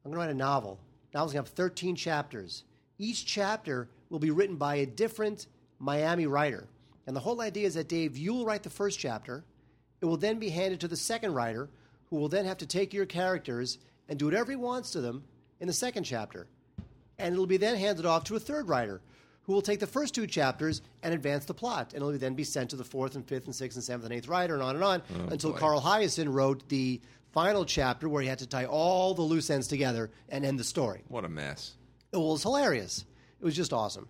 I'm going to write a novel. Novel's going to have 13 chapters. Each chapter will be written by a different Miami writer. And the whole idea is that Dave, you will write the first chapter. It will then be handed to the second writer, who will then have to take your characters and do whatever he wants to them in the second chapter and it'll be then handed off to a third writer who will take the first two chapters and advance the plot. And it'll then be sent to the fourth and fifth and sixth and seventh and eighth writer and on and on oh, until boy. Carl Hiaasen wrote the final chapter where he had to tie all the loose ends together and end the story. What a mess. It was hilarious. It was just awesome.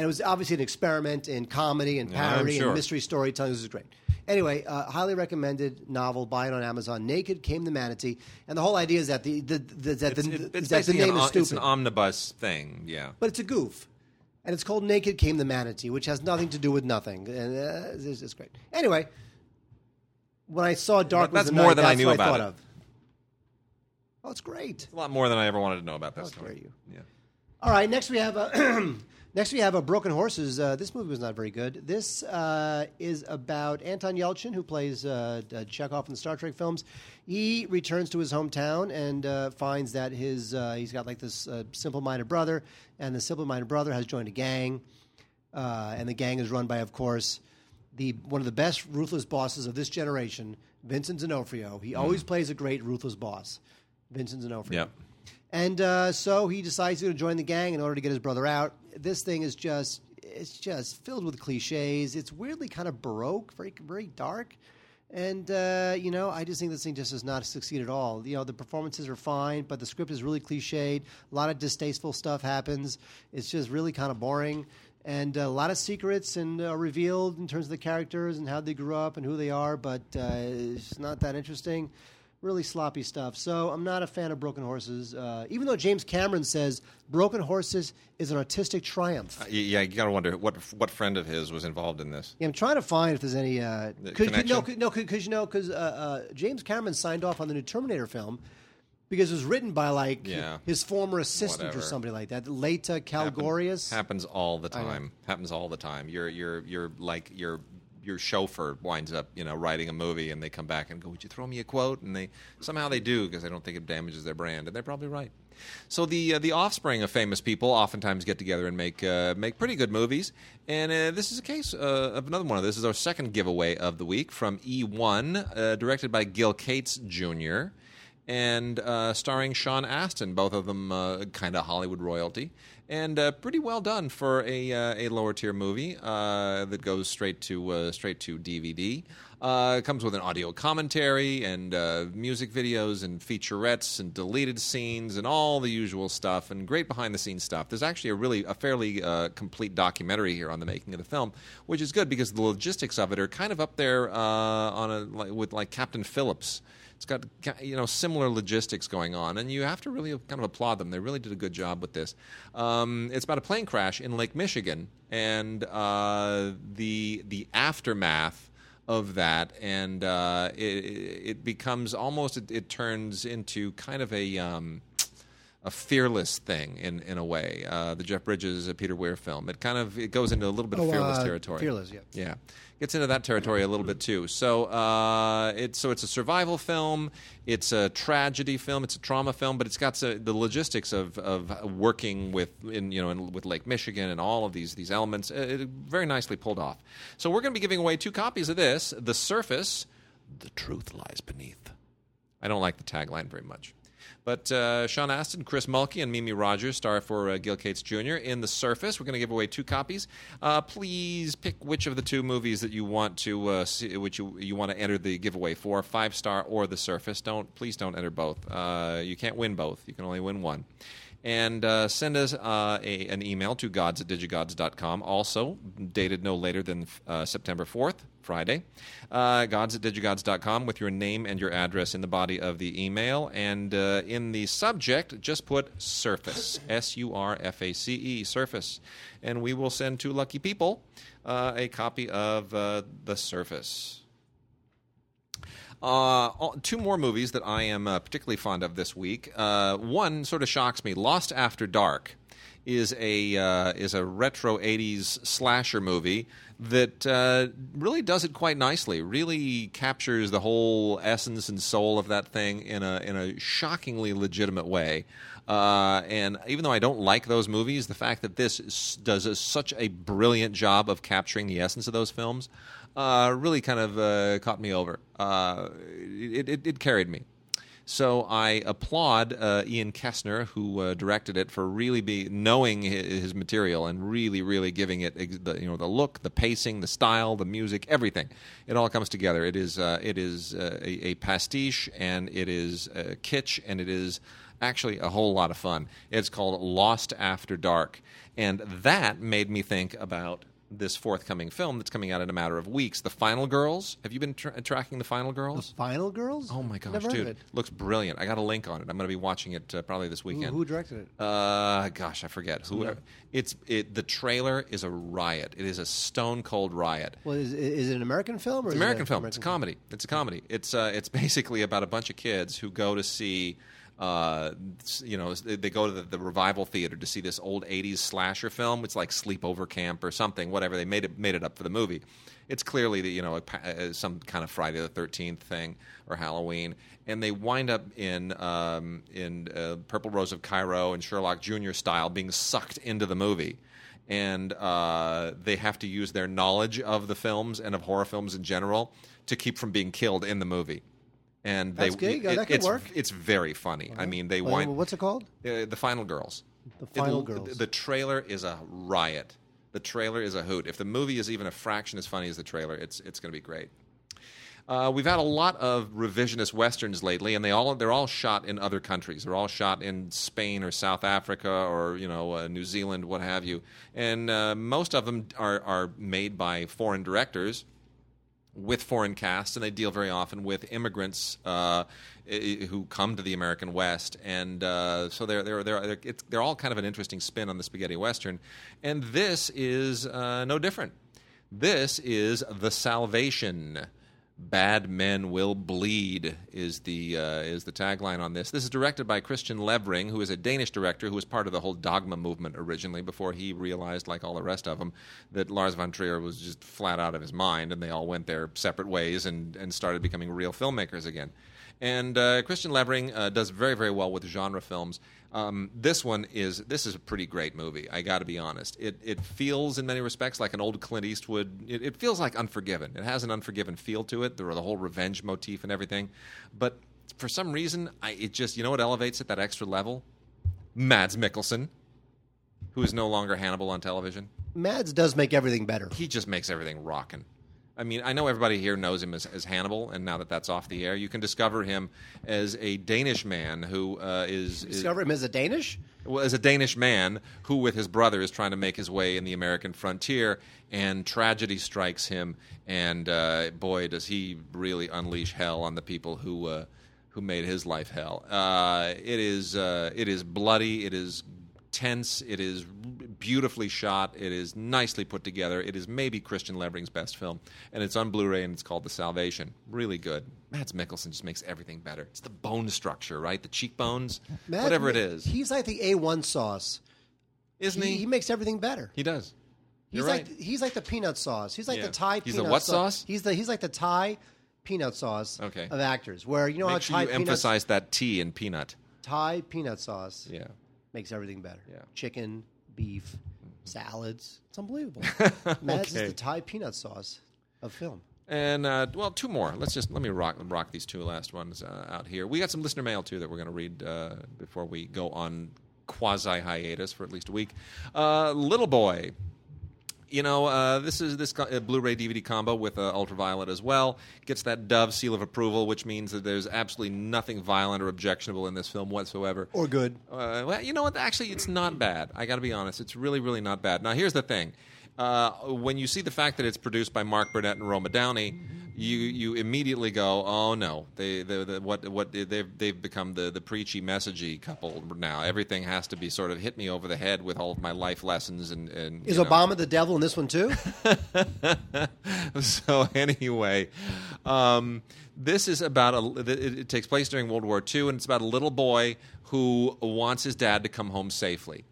And it was obviously an experiment in comedy and Yeah, parody sure. and mystery storytelling. This is great. Anyway, uh, highly recommended novel. Buy it on Amazon. Naked Came the Manatee, and the whole idea is that the, the, the that It's, the, it- it's that the basically an, name is stupid it's an omnibus thing. Yeah. but it's a goof. And it's called Naked Came the Manatee, which has nothing to do with nothing. And uh, it's, it's great. Anyway, when I saw Dark that's the more Night, than I that's knew what about thought it. of. Oh, it's great. a lot more than I ever wanted to know about that How dare you. Yeah. All right, next we have a next we have a Broken Horses. Uh, this movie was not very good. This uh, is about Anton Yelchin, who plays uh, uh, Chekhov in the Star Trek films. He returns to his hometown and uh, finds that his uh, he's got like this uh, simple-minded brother, and the simple-minded brother has joined a gang, uh, and the gang is run by, of course, the one of the best ruthless bosses of this generation, Vincent D'Onofrio. He always plays a great ruthless boss, Vincent D'Onofrio. Yep. And uh, so he decides to join the gang in order to get his brother out. This thing is just it's just filled with cliches. It's weirdly kind of baroque, very very dark. And uh, you know, I just think this thing just does not succeed at all. You know, the performances are fine, but the script is really cliched. A lot of distasteful stuff happens. It's just really kind of boring, and a lot of secrets and uh, revealed in terms of the characters and how they grew up and who they are. But uh, it's not that interesting really sloppy stuff. So I'm not a fan of Broken Horses, uh, even though James Cameron says Broken Horses is an artistic triumph. Uh, Yeah, you got to wonder what what friend of his was involved in this. Yeah, I'm trying to find if there's any. Uh, The could, could, no, could, no, because you know, because uh, uh, James Cameron signed off on the new Terminator film because it was written by like Yeah. his former assistant or somebody like that, Laeta Kalogridis. Happens all the time. Happens all the time. You're you're you're like your your chauffeur winds up you know writing a movie and they come back and go, "Would you throw me a quote?" And they somehow they do because they don't think it damages their brand, and they're probably right. So the uh, the offspring of famous people oftentimes get together and make uh, make pretty good movies, and uh, this is a case uh, of another one of this. is our second giveaway of the week from E1, uh, directed by Gil Cates Jr and uh, starring Sean Astin, both of them kind of Hollywood royalty, and uh, pretty well done for a uh, a lower tier movie uh, that goes straight to uh, straight to DVD. Uh, comes with an audio commentary and uh, music videos and featurettes and deleted scenes and all the usual stuff and great behind the scenes stuff. There's actually a really a fairly complete documentary here on the making of the film, which is good because the logistics of it are kind of up there on a like, with like Captain Phillips. It's got you know similar logistics going on, and you have to really kind of applaud them. They really did a good job with this. Um, it's about a plane crash in Lake Michigan, and uh, the the aftermath of that, and uh, it, it becomes almost it, it turns into kind of a. Um, a fearless thing in, in a way. Uh, the Jeff Bridges Peter Weir film. It kind of it goes into a little bit of Oh, fearless uh, territory. Fearless, yeah. Yeah, gets into that territory a little bit too. So uh, it's so it's a survival film. It's a tragedy film. It's a trauma film, but it's got so, the logistics of, of working with in you know in, with Lake Michigan and all of these these elements. Uh, It, very nicely pulled off. So we're going to be giving away two copies of this. The Surface, the truth lies beneath. I don't like the tagline very much. But uh, Sean Astin, Chris Mulkey, and Mimi Rogers star for uh, Gil Cates Jr. in The Surface. We're going to give away two copies. Uh, please pick which of the two movies that you want to uh, see, which you, you want to enter the giveaway for, Five Star or The Surface. Don't please don't enter both. Uh, you can't win both. You can only win one. And uh, send us uh, a, an email to gods at digigods.com, also dated no later than uh, September 4th, Friday. Uh, gods at digigods.com with your name and your address in the body of the email. And uh, in the subject, just put surface, S U R F A C E, surface. And we will send two lucky people uh, a copy of uh, The Surface. Uh, two more movies that I am uh, particularly fond of this week. Uh, one sort of shocks me. Lost After Dark is a uh, is a retro '80s slasher movie that uh, really does it quite nicely. Really captures the whole essence and soul of that thing in a in a shockingly legitimate way. Uh, and even though I don't like those movies, the fact that this is, does a, such a brilliant job of capturing the essence of those films uh, really kind of uh, caught me over. Uh, it, it, it carried me. So I applaud uh, Ian Kessner, who uh, directed it, for really be knowing his, his material and really, really giving it ex- the, you know the look, the pacing, the style, the music, everything. It all comes together. It is uh, it is uh, a, a pastiche and it is uh, kitsch and it is actually a whole lot of fun. It's called Lost After Dark, and that made me think about this forthcoming film that's coming out in a matter of weeks. The Final Girls. Have you been tra- tracking the Final Girls? The Final Girls? Oh my gosh, Never dude, looks brilliant. I got a link on it. I'm going to be watching it uh, probably this weekend. who directed it? Uh, gosh, I forget who. It's it. The trailer is a riot. It is a stone cold riot. Well, is, is it an American film or It's is an American film. It's a comedy. It's a comedy. It's uh, it's basically about a bunch of kids who go to see. Uh, you know, they go to the, the revival theater to see this old '80s slasher film. It's like Sleepover Camp or something. Whatever they made it made it up for the movie. It's clearly the you know a, pa- uh, some kind of Friday the Thirteenth thing or Halloween, and they wind up in um, in uh, Purple Rose of Cairo and Sherlock Jr. style, being sucked into the movie and uh, they have to use their knowledge of the films and of horror films in general to keep from being killed in the movie. And That's they, good. Yeah, that could it's, work. It's very funny. I mean, they Well, wind what's it called? uh, the Final Girls. The Final It- Girls. The, the trailer is a riot. The trailer is a hoot. If the movie is even a fraction as funny as the trailer, it's it's going to be great. Uh, we've had a lot of revisionist westerns lately, and they all they're all shot in other countries. They're all shot in Spain or South Africa or you know uh, New Zealand, what have you. And uh, most of them are are made by foreign directors with foreign casts, and they deal very often with immigrants uh, who come to the American West, and uh, so they're they're they're they're, all kind of an interesting spin on the spaghetti western, and this is uh, no different. This is the Salvation. Bad men will bleed is the uh, is the tagline on this. This is directed by Kristian Levring, who is a Danish director who was part of the whole Dogma movement originally. Before he realized, like all the rest of them, that Lars von Trier was just flat out of his mind, and they all went their separate ways and and started becoming real filmmakers again. And uh, Kristian Levring uh, does very very well with genre films. Um, this one is this is a pretty great movie. I got to be honest. It it feels in many respects like an old Clint Eastwood. It, it feels like Unforgiven. It has an Unforgiven feel to it. There are the whole revenge motif and everything. But for some reason, I, it just you know what elevates it that extra level. Mads Mikkelsen, who is no longer Hannibal on television. Mads does make everything better. He just makes everything rocking. I mean, I know everybody here knows him as, as Hannibal, and now that that's off the air, you can discover him as a Danish man who uh, is, is Discover him as a Danish? well, as a Danish man who, with his brother, is trying to make his way in the American frontier, and tragedy strikes him, and uh, boy, does he really unleash hell on the people who uh, who made his life hell. Uh, it is uh, it is bloody, it is tense, it is beautifully shot. It is nicely put together. It is maybe Kristian Levring's best film, and it's on Blu-ray and it's called The Salvation. Really good. Mads Mikkelsen just makes everything better. It's the bone structure, right? The cheekbones, Matt- whatever it is, He's like the A1 sauce. isn't He, he? he makes everything better. He does. He's You're like right. he's like the peanut sauce. He's like Yeah. the Thai He's the peanut what sauce? He's the he's like the Thai peanut sauce Okay. of actors. Where you know Make how sure Thai you peanut emphasize that T in peanut. Thai peanut sauce Yeah. Makes everything better. Yeah. Chicken, beef, salads. It's unbelievable. Mads Okay. is the Thai peanut sauce of film. And uh, well, two more. Let's just let me rock rock these two last ones uh, out here. We got some listener mail too that we're going to read uh, before we go on quasi hiatus for at least a week. Uh, Little boy. You know, uh, this is this co- uh, Blu-ray DVD combo with uh, Ultraviolet as well. Gets that Dove seal of approval, which means that there's absolutely nothing violent or objectionable in this film whatsoever. Or good. Uh, well, you know what? Actually, it's not bad. I got to be honest. It's really, really not bad. Now, here's the thing. Uh, when you see the fact that it's produced by Mark Burnett and Roma Downey, you you immediately go, "Oh no, they, they, they what what they've they've become the the preachy, messagey couple now. Everything has to be sort of hit me over the head with all of my life lessons and and Is you know. Obama the devil in this one too? so anyway, um, this is about a. It, it takes place during World War II, and it's about a little boy who wants his dad to come home safely,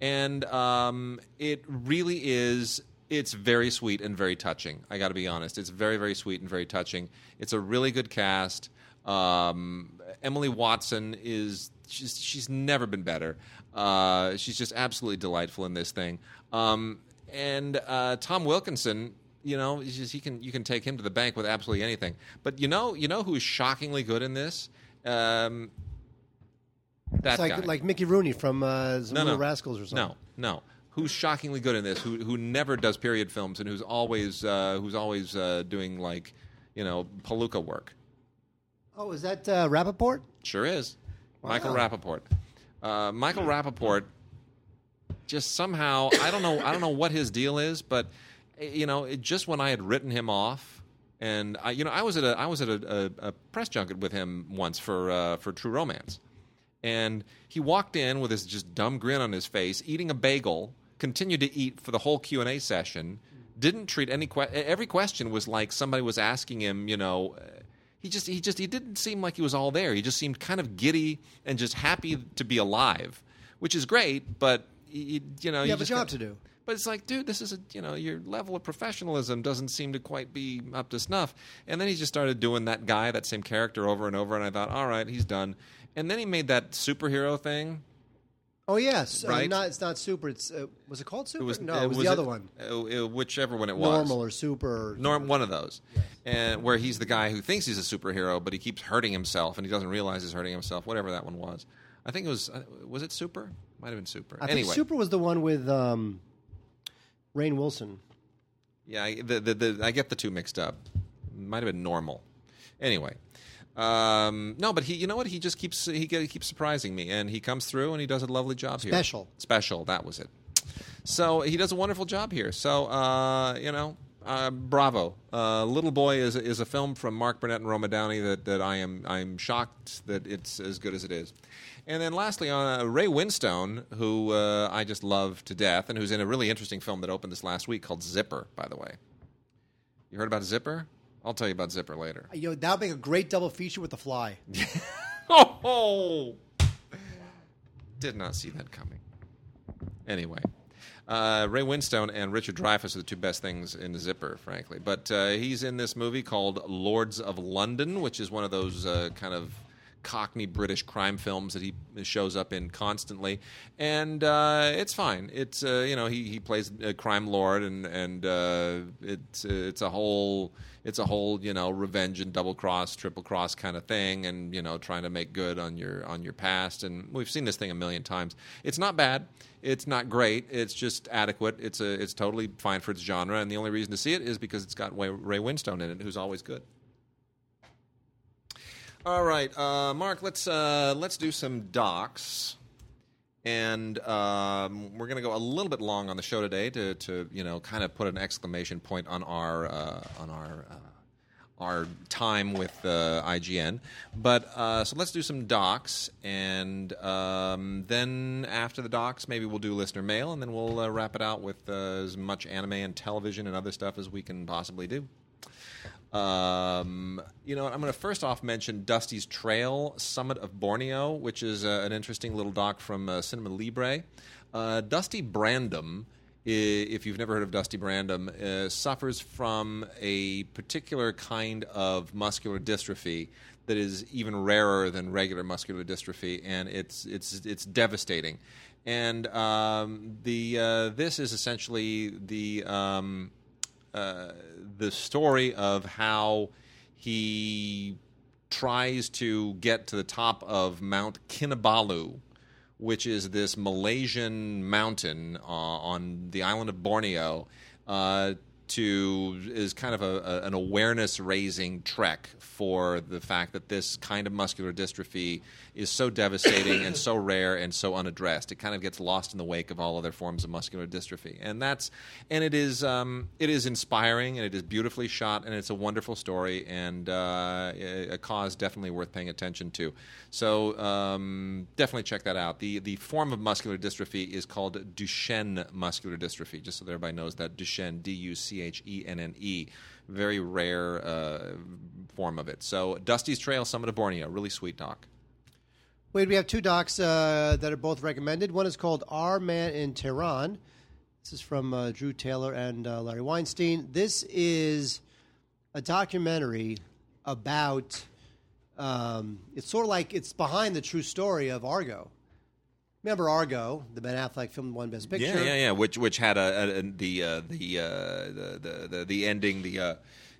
and um, it really is. It's very sweet and very touching. I got to be honest. It's very very sweet and very touching. It's a really good cast. Um, Emily Watson is she's she's never been better. Uh, she's just absolutely delightful in this thing. Um, and uh, Tom Wilkinson, you know, just, he can you can take him to the bank with absolutely anything. But you know, you know who's shockingly good in this? Um, that It's like guy. like Mickey Rooney from uh, no, Rascals or something. No, no. Who's shockingly good in this? Who who never does period films and who's always uh, who's always uh, doing like you know palooka work. Oh, is that uh, Rapaport? Sure is. Michael Rapaport. Uh, Michael Rapaport just somehow I don't know I don't know what his deal is, but eh, you know, it, just when I had written him off, and I you know I was at a I was at a, a, a press junket with him once for uh, for True Romance, and he walked in with his just dumb grin on his face, eating a bagel, continued to eat for the whole Q and A session. Didn't treat any que- every question was like somebody was asking him, you know. uh, He just he just he didn't seem like he was all there. He just seemed kind of giddy and just happy to be alive, which is great. But you, you know, You you have a job got- to do. but it's like, dude, this is a you know your level of professionalism doesn't seem to quite be up to snuff. And then he just started doing that guy, that same character over and over. And I thought, all right, he's done. And then he made that superhero thing. Oh yes, Right. uh, not it's not super. It's uh, was it called super? It was no, it was, the other one. uh, uh, whichever one it was. Normal or super. Or Norm, one of those, and where he's the guy who thinks he's a superhero, but he keeps hurting himself, and he doesn't realize he's hurting himself. Whatever that one was, I think it was. Uh, was it Super? Might have been Super. I anyway, think super was the one with um, Rainn Wilson. Yeah, I, the, the, the, I get the two mixed up. Might have been normal. Anyway, um, no, but he, you know what? He just keeps he, he keeps surprising me, and he comes through and he does a lovely job here. Special. special. That was it. So he does a wonderful job here. So uh, you know, uh, bravo. Uh, Little Boy is is a film from Mark Burnett and Roma Downey that, that I am I'm shocked that it's as good as it is. And then lastly, on uh, Ray Winstone, who uh, I just love to death, and who's in a really interesting film that opened this last week called Zipper. By the way, you heard about Zipper? I'll tell you about Zipper later. Yo, that would make a great double feature with The Fly. Oh, did not see that coming. Anyway, uh, Ray Winstone and Richard Dreyfuss are the two best things in Zipper, frankly. But uh, he's in this movie called Lords of London, which is one of those uh, kind of Cockney British crime films that he shows up in constantly, and uh, it's fine. It's uh, you know he he plays a crime lord, and and uh, it's it's a whole it's a whole you know revenge and double cross, triple cross kind of thing, and you know trying to make good on your on your past. And we've seen this thing a million times. It's not bad. It's not great. It's just adequate. It's a it's totally fine for its genre, and the only reason to see it is because it's got Ray Ray Winstone in it, who's always good. All right, uh, Mark. Let's uh, let's do some docs, and um, we're going to go a little bit long on the show today to, to you know kind of put an exclamation point on our uh, on our uh, our time with uh, IGN. But uh, so let's do some docs, and um, then after the docs, maybe we'll do listener mail, and then we'll wrap it out with as much anime and television and other stuff as we can possibly do. Um, you know, I'm going to first off mention Dusty's Trail, Summit of Borneo, which is uh, an interesting little doc from uh, Cinema Libre. Uh, Dusty Brandom, if you've never heard of Dusty Brandom, uh, suffers from a particular kind of muscular dystrophy that is even rarer than regular muscular dystrophy, and it's it's it's devastating. And um, the uh, this is essentially the um, uh, the story of how he tries to get to the top of Mount Kinabalu, which is this Malaysian mountain uh, on the island of Borneo. Uh, to is kind of a, a, an awareness raising trek for the fact that this kind of muscular dystrophy is so devastating and so rare and so unaddressed. It kind of gets lost in the wake of all other forms of muscular dystrophy, and that's and it is um, it is inspiring and it is beautifully shot and it's a wonderful story and uh, a cause definitely worth paying attention to. So um, definitely check that out. the The form of muscular dystrophy is called Duchenne muscular dystrophy. Just so everybody knows that Duchenne, D U C H E N N E, very rare uh, form of it. So Dusty's Trail, Summit of Borneo, really sweet doc. Wait, we have two docs uh, that are both recommended. One is called Our Man in Tehran. This is from uh, Drew Taylor and uh, Larry Weinstein. This is a documentary about. Um, it's sort of like it's behind the true story of Argo. Remember Argo, the Ben Affleck film won Best Picture. Yeah, yeah, yeah. Which which had a, a, a the, uh, the, uh, the the the ending the. Uh,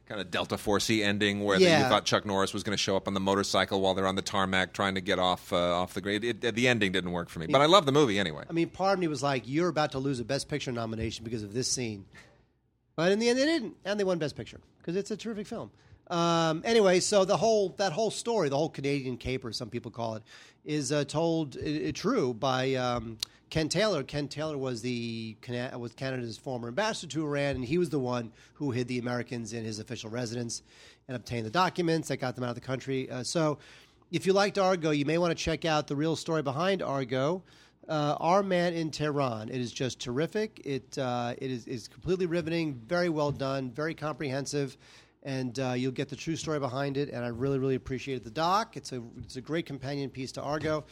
Kind of Delta Force ending where the- you thought Chuck Norris was going to show up on the motorcycle while they're on the tarmac trying to get off uh, off the grade. It, the ending didn't work for me, but I love the movie anyway. I mean, part of me was like, "You're about to lose a Best Picture nomination because of this scene," but in the end, they didn't, and they won Best Picture because it's a terrific film. Um, anyway, so the whole that whole story, the whole Canadian caper, some people call it, is uh, told uh, true by um, Ken Taylor. Ken Taylor was the was Canada's former ambassador to Iran, and he was the one who hid the Americans in his official residence and obtained the documents that got them out of the country. Uh, so, if you liked Argo, you may want to check out the real story behind Argo. Uh, Our Man in Tehran. It is just terrific. It uh, it is is completely riveting, very well done, very comprehensive, and uh, you'll get the true story behind it. And I really really appreciated the doc. It's a it's a great companion piece to Argo.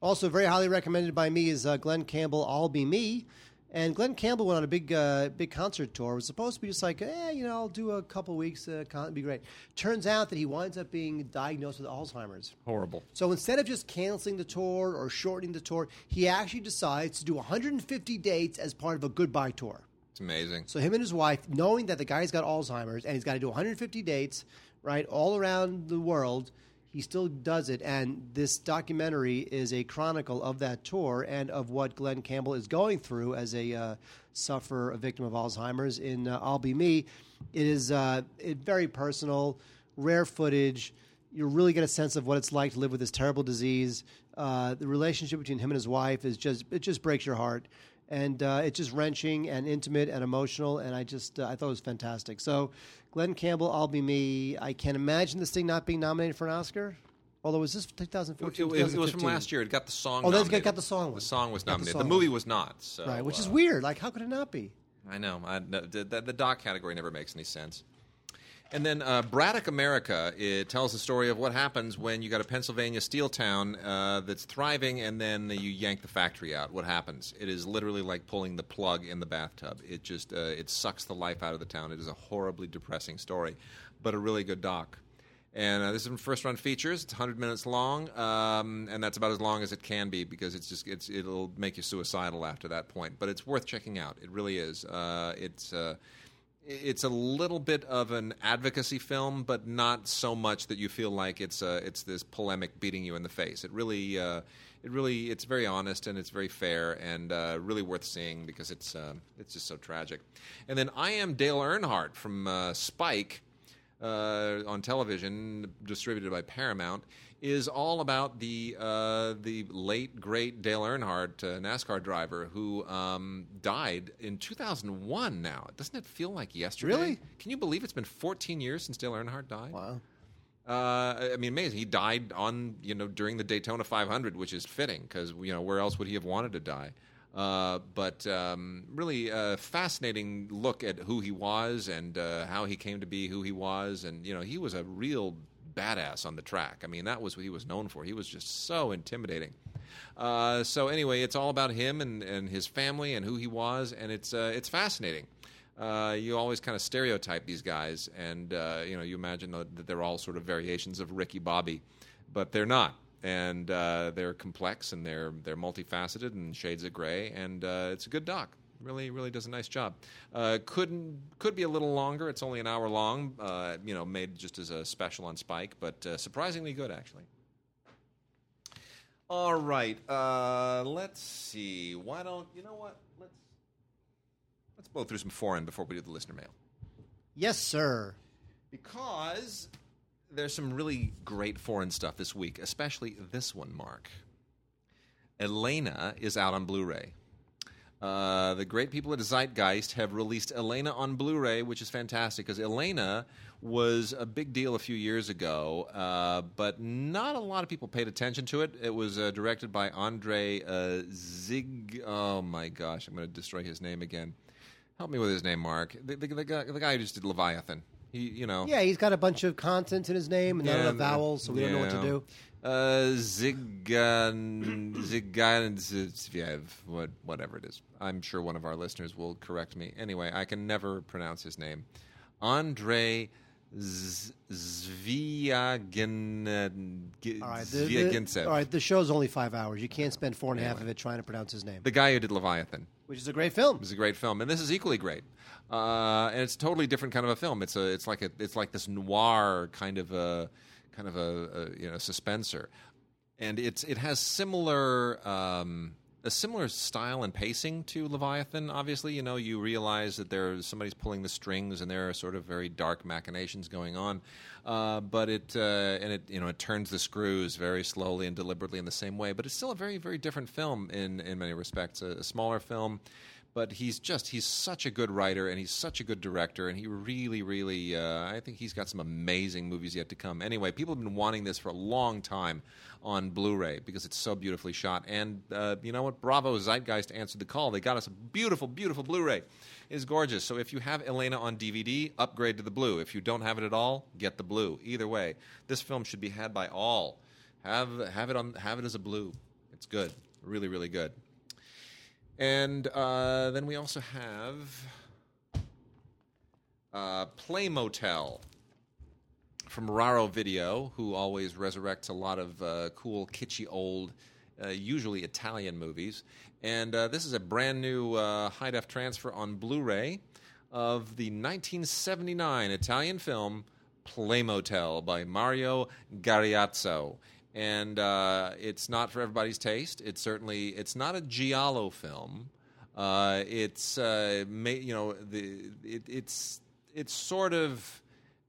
Also, very highly recommended by me is uh, Glen Campbell. I'll be me. And Glen Campbell went on a big, uh, big concert tour. It was supposed to be just like, eh, you know, I'll do a couple weeks. Uh, con- it'd be great. Turns out that he winds up being diagnosed with Alzheimer's. Horrible. So instead of just canceling the tour or shortening the tour, he actually decides to do 150 dates as part of a goodbye tour. It's amazing. So him and his wife, knowing that the guy's got Alzheimer's and he's got to do 150 dates, right, all around the world, he still does it. And this documentary is a chronicle of that tour and of what Glen Campbell is going through as a uh, sufferer, a victim of Alzheimer's. In uh, I'll Be Me, it is uh, it, very personal, rare footage. You really get a sense of what it's like to live with this terrible disease. Uh, the relationship between him and his wife is just it just breaks your heart and uh, it's just wrenching and intimate and emotional. And I just uh, I thought it was fantastic. So, Glen Campbell, I'll be me. I can't imagine this thing not being nominated for an Oscar. Although was this It, 2014? it- it was from last year. It got the song. Oh, that's- nominated. got the song one. The song was Got the nominated. The, movie was not. So, right, which is uh, weird. Like, how could it not be? I know. I, the, the doc category never makes any sense. And then uh, Braddock America it tells the story of what happens when you got a Pennsylvania steel town uh, that's thriving, and then you yank the factory out. What happens? It is literally like pulling the plug in the bathtub. It just uh, it sucks the life out of the town. It is a horribly depressing story, but a really good doc. And uh, this is from First Run Features. It's 100 minutes long, um, and that's about as long as it can be because it's just it's it'll make you suicidal after that point. But it's worth checking out. It really is. Uh, it's uh, it's a little bit of an advocacy film, but not so much that you feel like it's uh, it's this polemic beating you in the face. It really uh, it really it's very honest and it's very fair and uh, really worth seeing because it's uh, it's just so tragic. And then I am Dale Earnhardt from uh, Spike on television, distributed by Paramount, is all about the uh, the late great Dale Earnhardt, uh, NASCAR driver, who um, died in 2001. Now, doesn't it feel like yesterday? Really? Can you believe it's been 14 years since Dale Earnhardt died? Wow. Uh, I mean, amazing. He died on you know during the Daytona 500, which is fitting because you know where else would he have wanted to die? Uh, but um, really uh, fascinating look at who he was and uh, how he came to be who he was, and you know he was a real badass on the track. I mean, that was what he was known for. He was just so intimidating. Uh, so anyway, it's all about him and, and his family and who he was, and it's uh, it's fascinating. Uh, you always kind of stereotype these guys, and uh, you know you imagine that they're all sort of variations of Ricky Bobby, but they're not, and uh, they're complex and they're they're multifaceted and shades of gray, and uh, it's a good doc. Really, really does a nice job. Uh, couldn't could be a little longer. It's only an hour long. Uh, you know, made just as a special on Spike, but surprisingly good actually. All right, let's see. Why don't you know what? Let's Let's blow through some foreign before we do the listener mail. Yes, sir. Because there's some really great foreign stuff this week, especially this one, Mark. Elena is out on Blu ray. Uh, the great people at Zeitgeist have released Elena on Blu ray, which is fantastic because Elena was a big deal a few years ago, uh, but not a lot of people paid attention to it. It was uh, directed by Andre uh, Zig. Oh my gosh, I'm going to destroy his name again. Help me with his name, Mark. The, the, the, guy, the guy who just did Leviathan. He, you know. Yeah, he's got a bunch of consonants in his name and none Yeah, of the vowels, so we don't know what to do. Uh, Zigan, Zigan, Ziviev, what, whatever it is. I'm sure one of our listeners will correct me. Anyway, I can never pronounce his name. Andre Zviagin, All right, the, the, Zviagintsev. all right, the show's only five hours. You can't spend four and a half of it trying to pronounce his name, The guy who did Leviathan. which is a great film. It was a great film, and this is equally great. Uh, and it's a totally different kind of a film. It's a it's like a it's like this noir kind of a kind of a, a you know suspenser, and it's it has similar. Um, a similar style and pacing to Leviathan. Obviously, you know, you realize that there's somebody's pulling the strings, and there are sort of very dark machinations going on. Uh, but it uh, and it you know it turns the screws very slowly and deliberately in the same way. But it's still a very very different film in in many respects. A, a smaller film, but he's just he's such a good writer and he's such a good director and he really really uh, I think he's got some amazing movies yet to come. Anyway, people have been wanting this for a long time on Blu-ray because it's so beautifully shot. And uh, you know what? Bravo Zeitgeist answered the call. They got us a beautiful beautiful Blu-ray. It's gorgeous. So if you have Elena on DVD, upgrade to the blue. If you don't have it at all, get the blue. Either way, this film should be had by all. Have have it on have it as a blue. It's good. Really really good. And uh, then we also have uh, Play Motel from Raro Video, who always resurrects a lot of uh, cool, kitschy, old, uh, usually Italian movies. And uh, this is a brand new uh, high def transfer on Blu ray of the 1979 Italian film Play Motel by Mario Gariazzo. And uh, it's not for everybody's taste. It's certainly it's not a giallo film. Uh, it's uh, ma- you know the it, it's it's sort of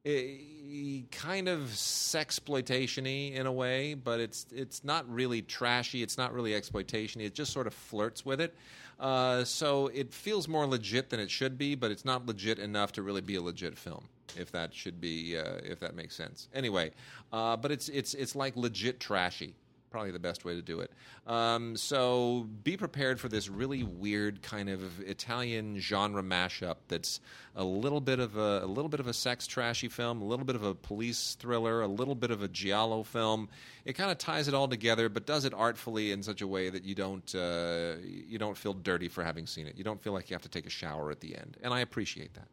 a, kind of sexploitation-y in a way, but it's it's not really trashy. It's not really exploitation. It just sort of flirts with it. Uh, so it feels more legit than it should be, but it's not legit enough to really be a legit film. If that should be, uh, if that makes sense. Anyway, uh, but it's it's it's like legit trashy probably the best way to do it. Um, so be prepared for this really weird kind of Italian genre mashup. That's a little bit of a, a little bit of a sex trashy film, a little bit of a police thriller, a little bit of a giallo film. It kind of ties it all together, but does it artfully in such a way that you don't uh, you don't feel dirty for having seen it. You don't feel like you have to take a shower at the end, and I appreciate that.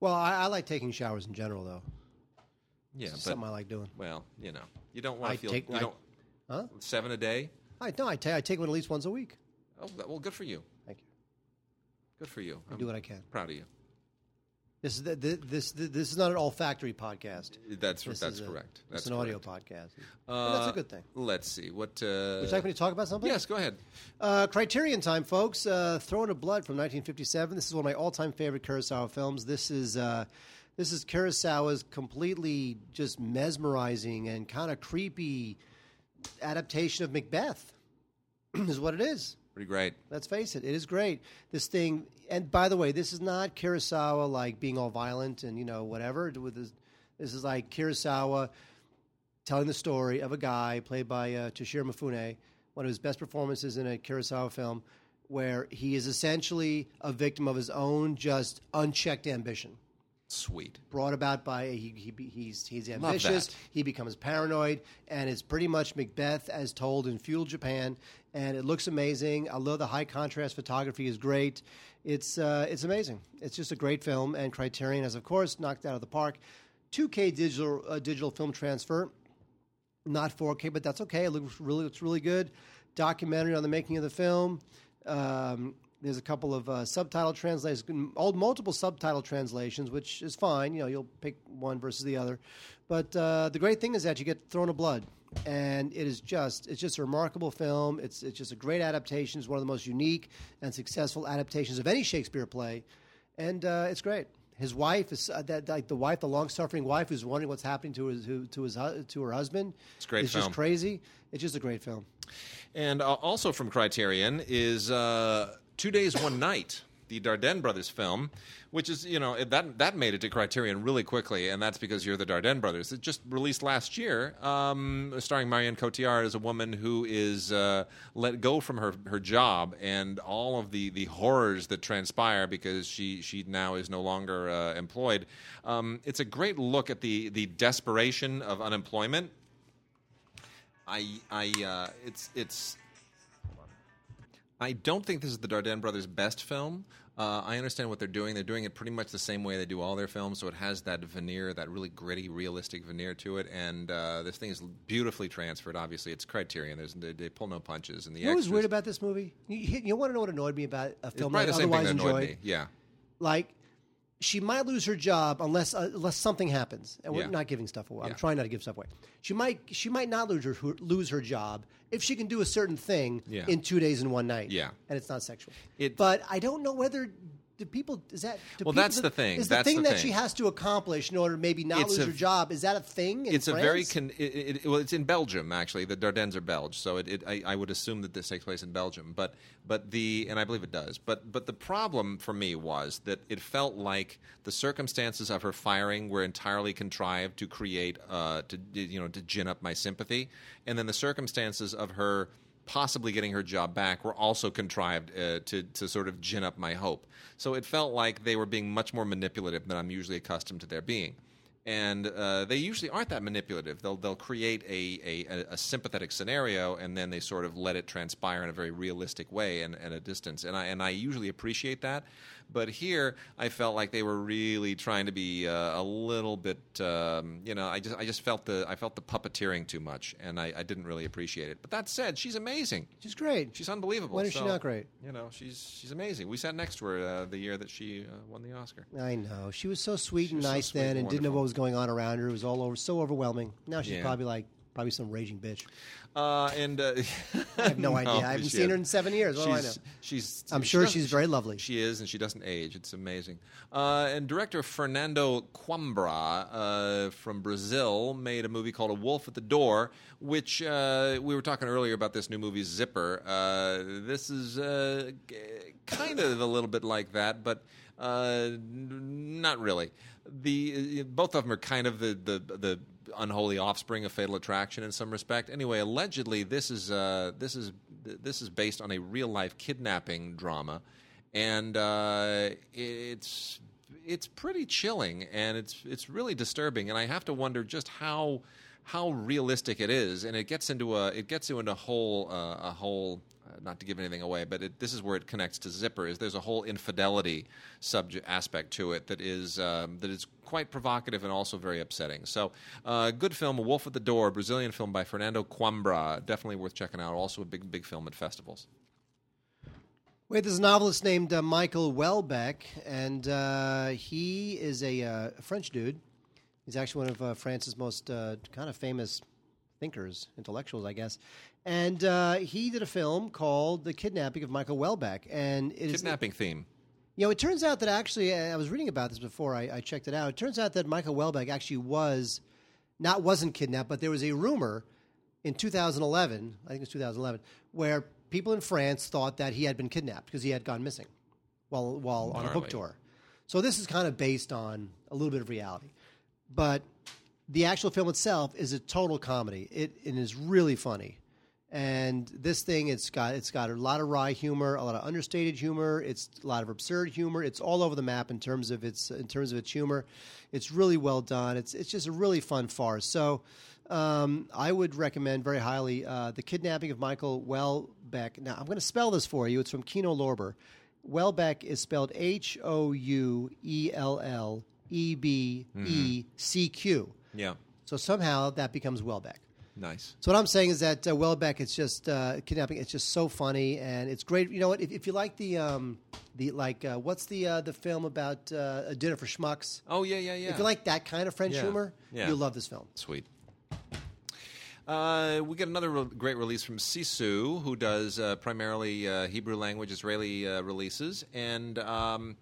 Well, I, I like taking showers in general, though. Yeah, but something I like doing. well, you know, you don't want to feel take- you I- don't Huh? seven a day. I no, I ta- I take one at least once a week. Oh, well, good for you. Thank you. Good for you. I do what I can. proud of you. This is the, the, this the, this is not an olfactory podcast. That's This that's is a- correct. It's That's an audio correct. podcast. Uh, that's a good thing. Let's see what. Uh, Would you like me to talk about something? yes, go ahead. Uh, Criterion time, folks. Uh, Throne of Blood from 1957. This is one of my all-time favorite Kurosawa films. This is uh, This is Kurosawa's completely just mesmerizing and kind of creepy adaptation of Macbeth. is what it is. Pretty great. Let's face it, it is great. This thing, and by the way, this is not Kurosawa like being all violent and you know whatever. With this, this is like Kurosawa telling the story of a guy played by uh, Toshiro Mifune, one of his best performances in a Kurosawa film, where he is essentially a victim of his own just unchecked ambition Sweet. brought about by he, he he's he's ambitious. He becomes paranoid, and it's pretty much Macbeth as told in feudal Japan. And it looks amazing. I love the high contrast photography is great. It's uh, it's amazing. It's just a great film, and Criterion has of course knocked out of the park. 2K digital uh, digital film transfer, not 4K, but that's okay. It looks really looks really good. Documentary on the making of the film. Um, there's a couple of uh, subtitle translations, old multiple subtitle translations, which is fine. You know, you'll pick one versus the other. But uh, the great thing is that you get thrown of blood, and it is just it's just a remarkable film. It's it's just a great adaptation. It's one of the most unique and successful adaptations of any Shakespeare play, and uh, it's great. His wife is uh, that like the wife, the long suffering wife, who's wondering what's happening to his to his to her husband. It's great It's film. just crazy. It's just a great film. And uh, also from Criterion is uh, Two Days, One Night, the Dardenne brothers film, which is, you know, that, that made it to Criterion really quickly, and that's because you're the Dardenne brothers. It just released last year, um, starring Marianne Cotillard as a woman who is uh, let go from her, her job and all of the, the horrors that transpire because she, she now is no longer uh, employed. Um, it's a great look at the, the desperation of unemployment. I, I, uh, it's, it's, I don't think this is the Dardenne brothers' best film. Uh, I understand what they're doing. They're doing it pretty much the same way they do all their films, so it has that veneer, that really gritty, realistic veneer to it. And uh, this thing is beautifully transferred. Obviously, it's Criterion. There's, they, they pull no punches. And the You know what's extras, weird about this movie? You, you want to know what annoyed me about a film probably that the I otherwise that annoyed enjoyed? me. Yeah, Like, she might lose her job unless uh, unless something happens, and we're Yeah. not giving stuff away. Yeah. I'm trying not to give stuff away. She might she might not lose her lose her job if she can do a certain thing Yeah. in two days and one night. Yeah. and it's not sexual. It- but I don't know whether. Do people is that? Well, people- that's the thing. Is That's the thing the that she has to accomplish in order to maybe not It's lose a- her job? Is that a thing? In it's a very France? con- it, it, well, it's in Belgium actually. The Dardennes are Belge, so it, it, I, I would assume that this takes place in Belgium. But but the and I believe it does. But but the problem for me was that it felt like the circumstances of her firing were entirely contrived to create uh, to you know to gin up my sympathy, and then the circumstances of her possibly getting her job back were also contrived uh, to to sort of gin up my hope. So it felt like they were being much more manipulative than I'm usually accustomed to their being and uh, they usually aren't that manipulative. They'll they'll create a, a, a sympathetic scenario, and then they sort of let it transpire in a very realistic way and at a distance. And I and I usually appreciate that. But here, I felt like they were really trying to be uh, a little bit, um, you know, I just I just felt the I felt the puppeteering too much, and I, I didn't really appreciate it. But that said, she's amazing. She's great. She's unbelievable. When is she not great? You know, she's she's amazing. We sat next to her uh, the year that she uh, won the Oscar. I know she was so sweet and was so nice sweet then, and and didn't know what was going on around her. It was all over so overwhelming. Now she's Yeah. probably like probably some raging bitch. Uh, and uh, I have no, idea. I haven't seen her in seven years. What do I know? She's, I'm she sure she's very lovely. She is, and she doesn't age. It's amazing. Uh, and director Fernando Coimbra uh, from Brazil made a movie called A Wolf at the Door, which uh, we were talking earlier about this new movie Zipper. Uh, this is uh, kind of a little bit like that, but uh, not really. The both of them are kind of the the the unholy offspring of Fatal Attraction in some respect. Anyway, allegedly this is uh, this is this is based on a real life kidnapping drama, and uh, it's it's pretty chilling and it's it's really disturbing. And I have to wonder just how how realistic it is. And it gets into a it gets you into a whole uh, a whole not to give anything away, but it, this is where it connects to Zipper. Is there's a whole infidelity subject aspect to it that is um, that is quite provocative and also very upsetting. So, uh, good film, A Wolf at the Door, Brazilian film by Fernando Coimbra, definitely worth checking out. Also a big big film at festivals. Wait, there's a novelist named uh, Michael Houellebecq, and uh, he is a uh, French dude. He's actually one of uh, France's most uh, kind of famous thinkers, intellectuals, I guess. And uh, he did a film called The Kidnapping of Michael Houellebecq, and it is Kidnapping theme. You know, it turns out that actually, I was reading about this before I, I checked it out. It turns out that Michael Houellebecq actually was not wasn't kidnapped, but there was a rumor in 2011, I think it was 2011, where people in France thought that he had been kidnapped because he had gone missing while while on a book tour. So this is kind of based on a little bit of reality, but the actual film itself is a total comedy. It, it is really funny. And this thing, it's got it's got a lot of wry humor, a lot of understated humor. It's a lot of absurd humor. It's all over the map in terms of its in terms of its humor. It's really well done. It's it's just a really fun farce. So um, I would recommend very highly uh, the kidnapping of Michael Houellebecq. Now I'm going to spell this for you. It's from Kino Lorber. Houellebecq is spelled H O U E L L E B E C Q. Yeah, So somehow that becomes Welbeck. Nice. So what I'm saying is that uh, Houellebecq, it's just uh, kidnapping. It's just so funny and it's great. You know what? If, if you like the um, the like, uh, what's the uh, the film about uh, a dinner for schmucks? Oh yeah, yeah, yeah. If you like that kind of French Yeah. humor, Yeah. you'll love this film. Sweet. Uh, we get another re- great release from Sisu, who does uh, primarily uh, Hebrew language Israeli uh, releases. And um,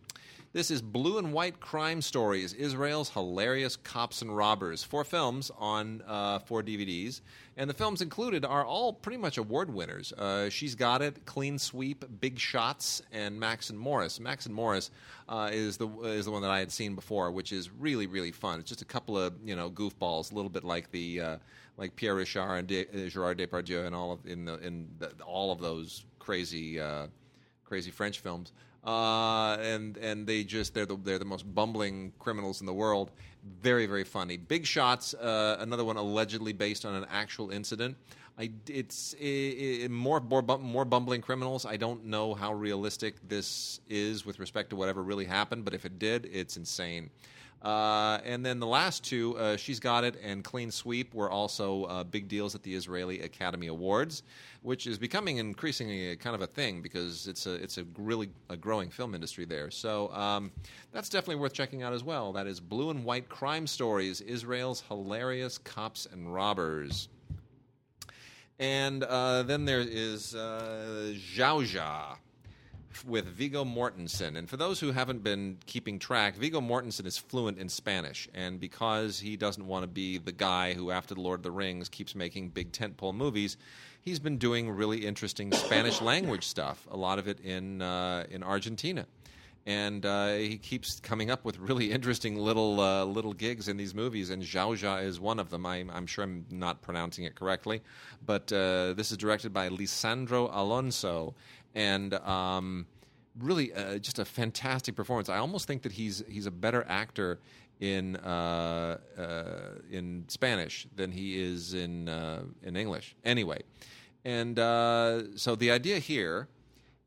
this is Blue and White Crime Stories Israel's Hilarious Cops and Robbers. Four films on uh, four DVDs. And the films included are all pretty much award winners. Uh, She's Got It, Clean Sweep, Big Shots, and Max and Morris. Max and Morris uh, is the is the one that I had seen before, which is really really fun. It's just a couple of you know goofballs, a little bit like the uh, like Pierre Richard and De, uh, Gerard Depardieu and all of in the in the, all of those crazy uh, crazy French films. Uh, and and they just they're the they're the most bumbling criminals in the world. Very very funny. Big Shots, uh, another one allegedly based on an actual incident. I it's i i more more more bumbling criminals. I don't know how realistic this is with respect to whatever really happened, but if it did, it's insane. Uh, and then the last two, uh, She's Got It and Clean Sweep, were also uh, big deals at the Israeli Academy Awards, which is becoming increasingly a kind of a thing because it's a it's a really a growing film industry there. So um, that's definitely worth checking out as well. That is Blue and White Crime Stories: Israel's Hilarious Cops and Robbers. And uh, then there is uh, with Viggo Mortensen. And for those who haven't been keeping track, Viggo Mortensen is fluent in Spanish. And because he doesn't want to be the guy who, after The Lord of the Rings, keeps making big tentpole movies, he's been doing really interesting Spanish language stuff, a lot of it in, uh, in Argentina. And uh, he keeps coming up with really interesting little uh, little gigs in these movies, and Jauja is one of them. I'm, I'm sure I'm not pronouncing it correctly, but uh, this is directed by Lisandro Alonso, and um, really uh, just a fantastic performance. I almost think that he's he's a better actor in uh, uh, in Spanish than he is in uh, in English. Anyway, and uh, so the idea here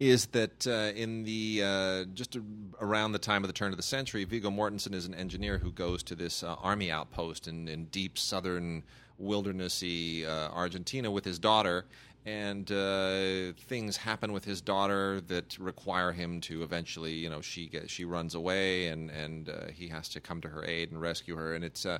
is that uh, in the just around the time of the turn of the century, Viggo Mortensen is an engineer who goes to this army outpost in, in deep southern wildernessy Argentina with his daughter, and uh, things happen with his daughter that require him to eventually, you know, she gets, she runs away, and and uh, he has to come to her aid and rescue her, and it's uh,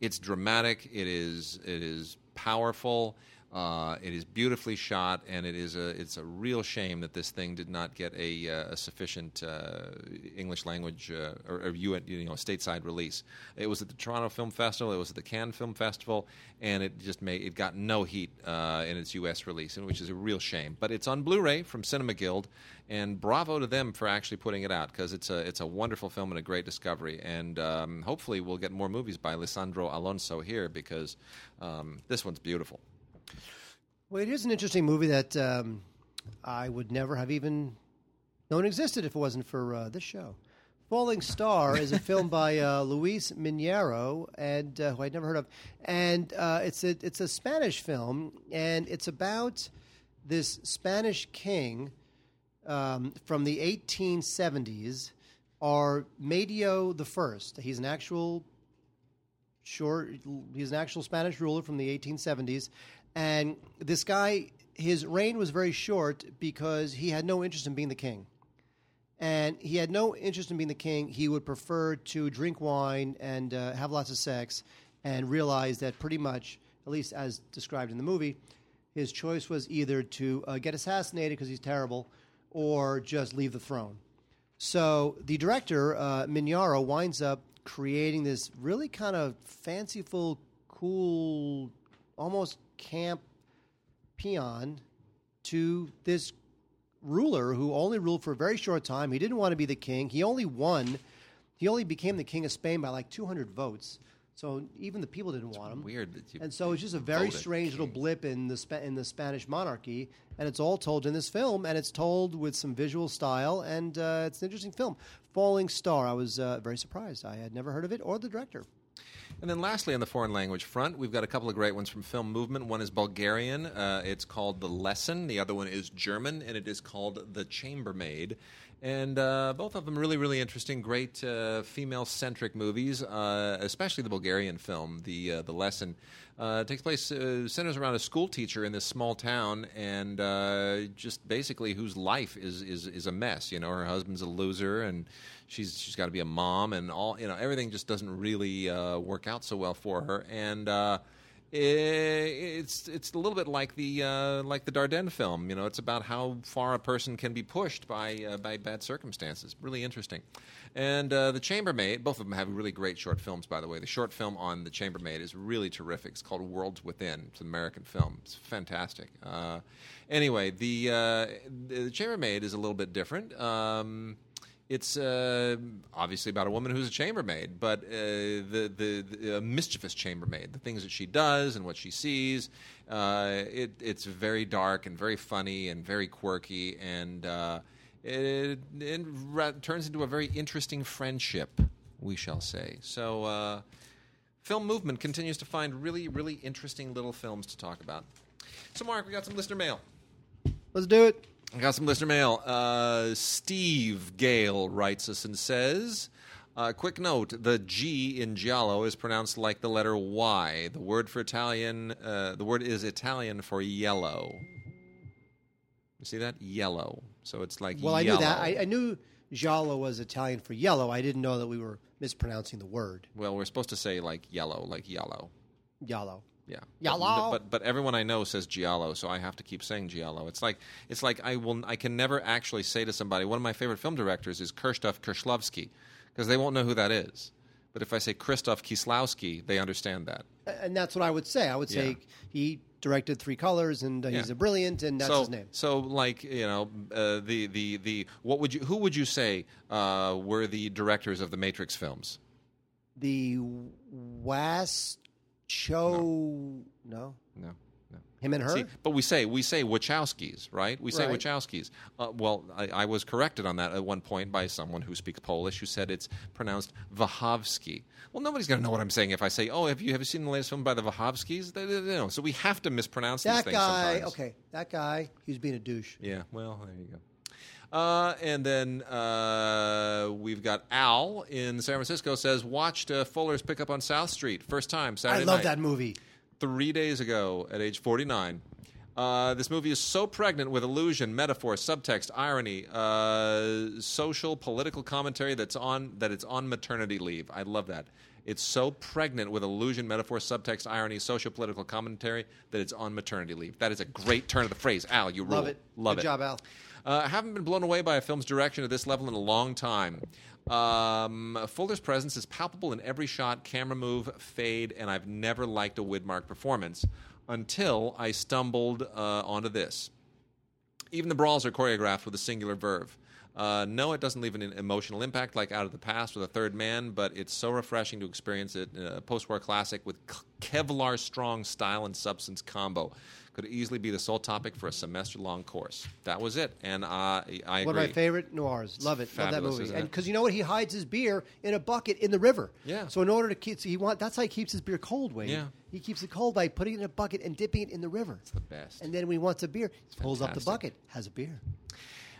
it's dramatic, it is it is powerful. Uh, it is beautifully shot, and it is a it's a real shame that this thing did not get a, uh, a sufficient uh, English language uh, or, or UN, you know stateside release. It was at the Toronto Film Festival, it was at the Cannes Film Festival, and it just made it got no heat uh, in its U.S. release, which is a real shame. But it's on Blu-ray from Cinema Guild, and bravo to them for actually putting it out because it's a it's a wonderful film and a great discovery. And um, hopefully we'll get more movies by Lisandro Alonso here because um, this one's beautiful. Well, it is an interesting movie that um, I would never have even known existed if it wasn't for uh, this show. Falling Star is a film by uh, Luis Miñarro, and uh, who I'd never heard of, and uh, it's a it's a Spanish film, and it's about this Spanish king um, from the 1870s, Amadeo the First. He's an actual sure he's an actual Spanish ruler from the 1870s, and this guy his reign was very short because he had no interest in being the king. And he had no interest in being the king. He would prefer to drink wine and uh, have lots of sex, and realized that pretty much, at least as described in the movie, his choice was either to uh, get assassinated because he's terrible, or just leave the throne. So the director uh, Miñarro winds up creating this really kind of fanciful, cool, almost camp peon to this ruler who only ruled for a very short time. He didn't want to be the king. He only won. He only became the king of Spain by like 200 votes. So even the people didn't want him. Weird that you And so it's just a very strange little blip in the Spa- in the Spanish monarchy, and it's all told in this film, and it's told with some visual style, and uh, it's an interesting film. Falling Star. I was uh, very surprised. I had never heard of it or the director. And then lastly, on the foreign language front, we've got a couple of great ones from Film Movement. One is Bulgarian. Uh, it's called The Lesson. The other one is German, and it is called The Chambermaid. And uh, both of them really, really interesting, great uh, female-centric movies, uh, especially the Bulgarian film, The, uh, the Lesson. Uh, takes place, uh, centers around a school teacher in this small town, and just basically whose life is, is, is a mess. You know, her husband's a loser, and she's she's got to be a mom, and all you know, everything just doesn't really work out so well for her. And it's it's a little bit like the uh, like the Dardenne film. You know, it's about how far a person can be pushed by uh, by bad circumstances. Really interesting. And uh, the Chambermaid, both of them have really great short films. By the way, the short film on the Chambermaid is really terrific. It's called Worlds Within. It's an American film. It's fantastic. Uh, anyway, the uh, the Chambermaid is a little bit different. Um, it's uh, obviously about a woman who's a chambermaid, but uh, the the, the mischievous chambermaid, the things that she does and what she sees. Uh, it, it's very dark and very funny and very quirky, and uh, it, it turns into a very interesting friendship, we shall say. So, uh, film movement continues to find really, really interesting little films to talk about. So, Mark, we got some listener mail. Let's do it. I got some listener mail. Uh, Steve Gale writes us and says, uh, "Quick note: the G in giallo is pronounced like the letter Y. The word for Italian, uh, the word is Italian for yellow. You see that? Yellow. So it's like Well, I knew that. I, I knew giallo was Italian for yellow. I didn't know that we were mispronouncing the word well, we're supposed to say like yellow, like yellow. giallo. Yeah. Giallo. But, but but everyone I know says giallo, so I have to keep saying giallo. It's like it's like I will I can never actually say to somebody one of my favorite film directors is Kirstof Kershlovsky because they won't know who that is. But if I say Krzysztof Kieslowski, they understand that. And that's what I would say. I would say Yeah. he directed Three Colors, and uh, he's Yeah. a brilliant, and that's so, his name. So, like you know, uh, the the the what would you who would you say uh, were the directors of the Matrix films? The West Cho, no. No, no. him and her. See, but we say we say Wachowskis, right? We say Right. Wachowskis. Uh, well, I, I was corrected on that at one point by someone who speaks Polish, who said it's pronounced Wachowski. Well, nobody's going to know what I'm saying if I say, "Oh, have you have you seen the latest film by the Wachowskis?" They, they, they know. So we have to mispronounce these that things guy. sometimes. Okay, that guy. He was being a douche. Yeah. Well, there you go. Uh, and then uh, we've got Al in San Francisco says watched uh, Fuller's Pickup on South Street first time Saturday I love night that movie. three days ago at age 49. Uh, this movie is so pregnant with illusion, metaphor, subtext, irony, uh, social, political commentary that's on that it's on maternity leave. I love that. It's so pregnant with illusion, metaphor, subtext, irony, social, political commentary that it's on maternity leave. That is a great turn of the phrase. Al, you rule. Love it. Love Good it. job, Al. Uh, I haven't been blown away by a film's direction at this level in a long time. Um, Fuller's presence is palpable in every shot, camera move, fade, and I've never liked a Widmark performance until I stumbled uh, onto this. Even the brawls are choreographed with a singular verve. Uh, no, it doesn't leave an emotional impact like Out of the Past or The Third Man, but it's so refreshing to experience it in a post-war classic with Kevlar strong style and substance combo. Could easily be the sole topic for a semester-long course. That was it, and uh, I agree. One of my favorite noirs. Love it. Love that movie. isn't And it? because you know what, he hides his beer in a bucket in the river. Yeah. So in order to keep, so he want that's how he keeps his beer cold. Wade. Yeah. He keeps it cold by putting it in a bucket and dipping it in the river. It's the best. And then when he wants a beer, he pulls up the fantastic. bucket, has a beer.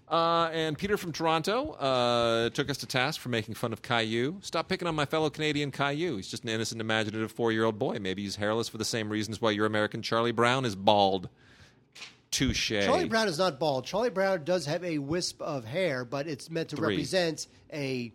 Uh, and Peter from Toronto uh, took us to task for making fun of Caillou. Stop picking on my fellow Canadian Caillou. He's just an innocent, imaginative four-year-old boy. Maybe he's hairless for the same reasons why your American Charlie Brown is bald. Touche. Charlie Brown is not bald. Charlie Brown does have a wisp of hair, but it's meant to Three. represent a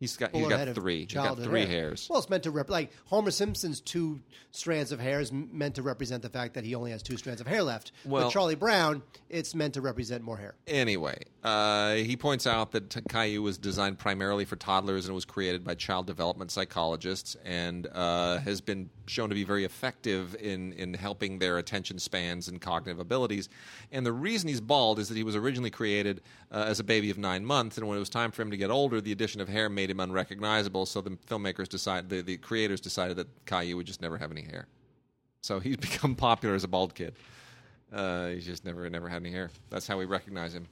He's got he's got three. He's got three hair. hairs. Well, it's meant to rep like Homer Simpson's two strands of hair is m- meant to represent the fact that he only has two strands of hair left. Well- With Charlie Brown, it's meant to represent more hair. Anyway, uh, he points out that T- Caillou was designed primarily for toddlers and was created by child development psychologists and uh, has been shown to be very effective in, in helping their attention spans and cognitive abilities. And the reason he's bald is that he was originally created uh, as a baby of nine months, and when it was time for him to get older, the addition of hair made him unrecognizable. So the filmmakers decided, the, the creators decided that Caillou would just never have any hair. So he's become popular as a bald kid. Uh, he's just never never had any hair. That's how we recognize him.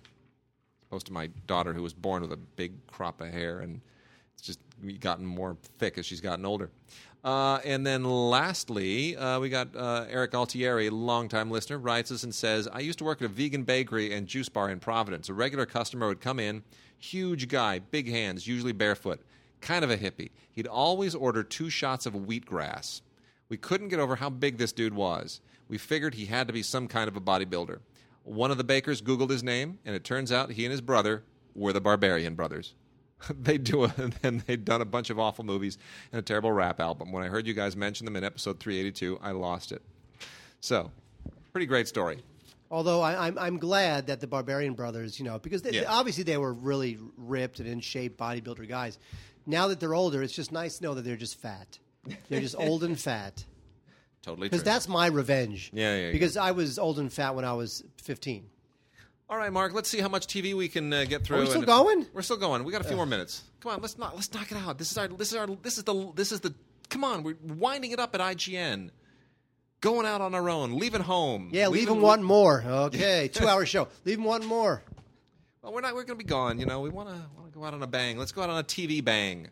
Opposed to my daughter, who was born with a big crop of hair, and it's just gotten more thick as she's gotten older. Uh, and then lastly, uh, we got uh, Eric Altieri, longtime listener, writes us and says, I used to work at a vegan bakery and juice bar in Providence. A regular customer would come in, huge guy, big hands, usually barefoot, kind of a hippie. He'd always order two shots of wheatgrass. We couldn't get over how big this dude was. We figured he had to be some kind of a bodybuilder. One of the bakers Googled his name, and it turns out he and his brother were the Barbarian Brothers. they do a, and they'd done a bunch of awful movies and a terrible rap album. When I heard you guys mention them in episode 382, I lost it. So, pretty great story. Although I, I'm, I'm glad that the Barbarian Brothers, you know, because they, Yeah. obviously they were really ripped and in shape bodybuilder guys. Now that they're older, it's just nice to know that they're just fat. They're just old and fat. Totally. Because that's my revenge. Yeah, yeah, yeah. Because I was old and fat when I was 15. All right, Mark. Let's see how much TV we can uh, get through. Are we still and- going? We're still going. We got a few more minutes. Come on, let's not let's knock it out. This is our this is our this is the this is the. Come on, we're winding it up at IGN. Going out on our own, leaving home. Yeah, leave leaving them wanting more. Okay, two hour show. Leave them wanting more. Well, we're not. We're going to be gone. You know, we want to want to go out on a bang. Let's go out on a TV bang.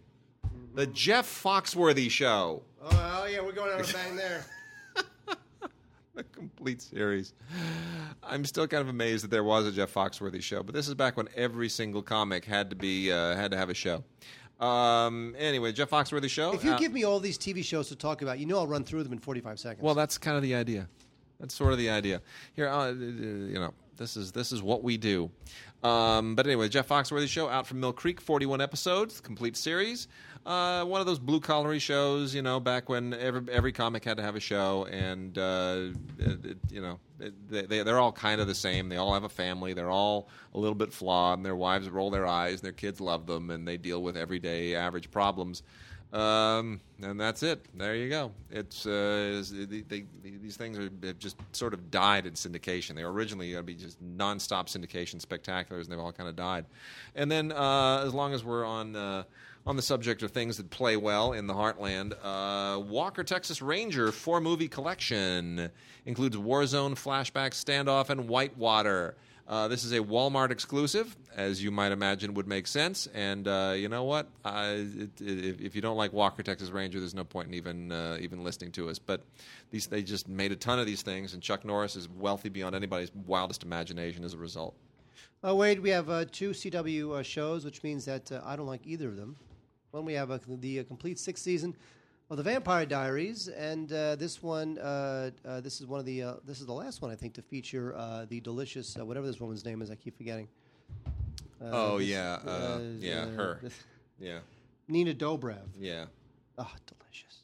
The Jeff Foxworthy Show, Oh, oh yeah, we're going out on a bang there. the complete series. I'm still kind of amazed that there was a Jeff Foxworthy show, but this is back when every single comic had to be uh, had to have a show. Um, anyway, Jeff Foxworthy show. If you uh, give me all these TV shows to talk about, you know I'll run through them in 45 seconds. Well, that's kind of the idea. That's sort of the idea. Here, uh, you know, this is this is what we do. Um, but anyway, Jeff Foxworthy show out from Mill Creek, forty-one episodes, complete series. Uh, one of those blue collary shows, you know, back when every every comic had to have a show, and uh, it, it- you know, it, they they're all kind of the same. They all have a family. They're all a little bit flawed, and their wives roll their eyes, and their kids love them, and they deal with everyday average problems. Um, and that's it. There you go. It's, uh, it's- they, they, these things are have just sort of died in syndication. They were originally going to be just nonstop syndication spectaculars, and they've all kind of died. And then, uh, as long as we're on uh, on the subject of things that play well in the heartland, uh, Walker Texas Ranger four movie collection includes Warzone, Flashback, Standoff, and Whitewater. Uh, this is a Walmart exclusive, as you might imagine would make sense. And uh, you know what? Uh, it, it, if you don't like Walker Texas Ranger, there's no point in even uh, even listening to us. But these they just made a ton of these things, and Chuck Norris is wealthy beyond anybody's wildest imagination as a result. Oh, Wade, we have uh, two CW uh, shows, which means that uh, I don't like either of them. One, we have uh, the uh, complete sixth season of the Vampire Diaries, and uh, this one, uh, uh, this is one of the, uh, this is the last one I think to feature uh, the delicious, uh, whatever this woman's name is, I keep forgetting. Uh, Oh, this- yeah, uh, yeah, her. Yeah, Nina Dobrev. yeah. Oh, delicious.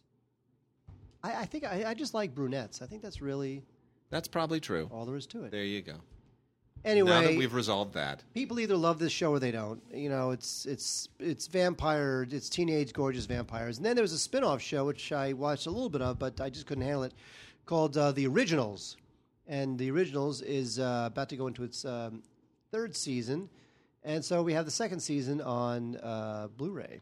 I, I think I, I just like brunettes. I think that's really That's probably true. all there is to it. There you go. Anyway, now that we've resolved that, people either love this show or they don't. You know, it's it's it's vampire, it's teenage gorgeous vampires. And then there was a spin-off show which I watched a little bit of, but I just couldn't handle it, called uh, The Originals. And The Originals is uh, about to go into its um, third season, and so we have the second season on uh, Blu-ray.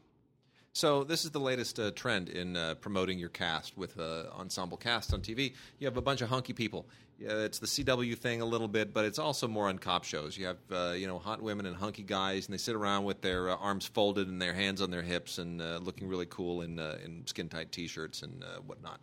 So this is the latest uh, trend in uh, promoting your cast with uh, ensemble cast on TV. You have a bunch of hunky people. Yeah, it's the CW thing a little bit, but it's also more on cop shows. You have uh, you know hot women and hunky guys, and they sit around with their uh, arms folded and their hands on their hips, and uh, looking really cool in uh, in skin tight T-shirts and uh, whatnot.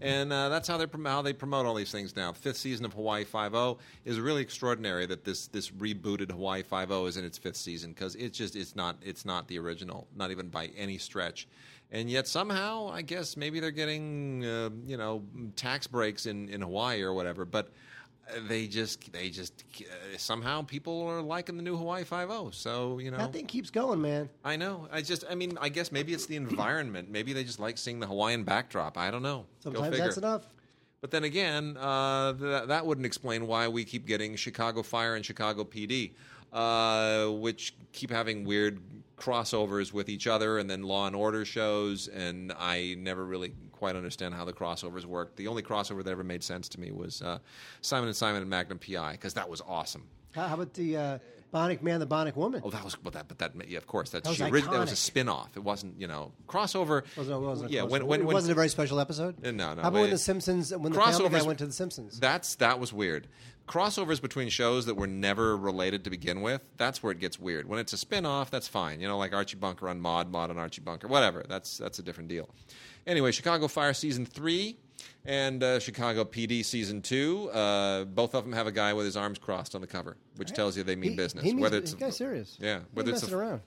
And uh, that's how they prom- how they promote all these things now. Fifth season of Hawaii Five O is really extraordinary that this this rebooted Hawaii Five O is in its fifth season because it's just it's not it's not the original, not even by any stretch. And yet somehow, I guess maybe they're getting uh, you know tax breaks in, in Hawaii or whatever. But they just they just uh, somehow people are liking the new Hawaii Five O. So you know That thing keeps going, man. I know. I just, I mean, I guess maybe it's the environment. Maybe they just like seeing the Hawaiian backdrop. I don't know. Sometimes that's enough. But then again, uh, th- that wouldn't explain why we keep getting Chicago Fire and Chicago PD, uh, which keep having weird crossovers with each other, and then Law and Order shows. And I never really quite understand how the crossovers work. The only crossover that ever made sense to me was uh, Simon and Simon and Magnum PI because that was awesome. How, how about the uh, Bionic Man, the Bionic Woman? Oh, that was but that, but that yeah, of course, that's That was she orig- that was a spin-off. It wasn't, you know, crossover. Wasn't, it wasn't a yeah, when when, it wasn't a very special episode. Uh, no, no, How about when the Simpsons? When the Family Guy went to the Simpsons? That's that was weird. Crossovers between shows that were never related to begin with, that's where it gets weird. When it's a spin-off, that's fine. You know, like Archie Bunker on Maude, Maude on Archie Bunker, whatever. That's that's a different deal. Anyway, Chicago Fire season 3 and uh, Chicago PD season 2, uh, both of them have a guy with his arms crossed on the cover, which tells you they mean He- business. He means, whether it's this guy's serious. Yeah, He whether it's a- around.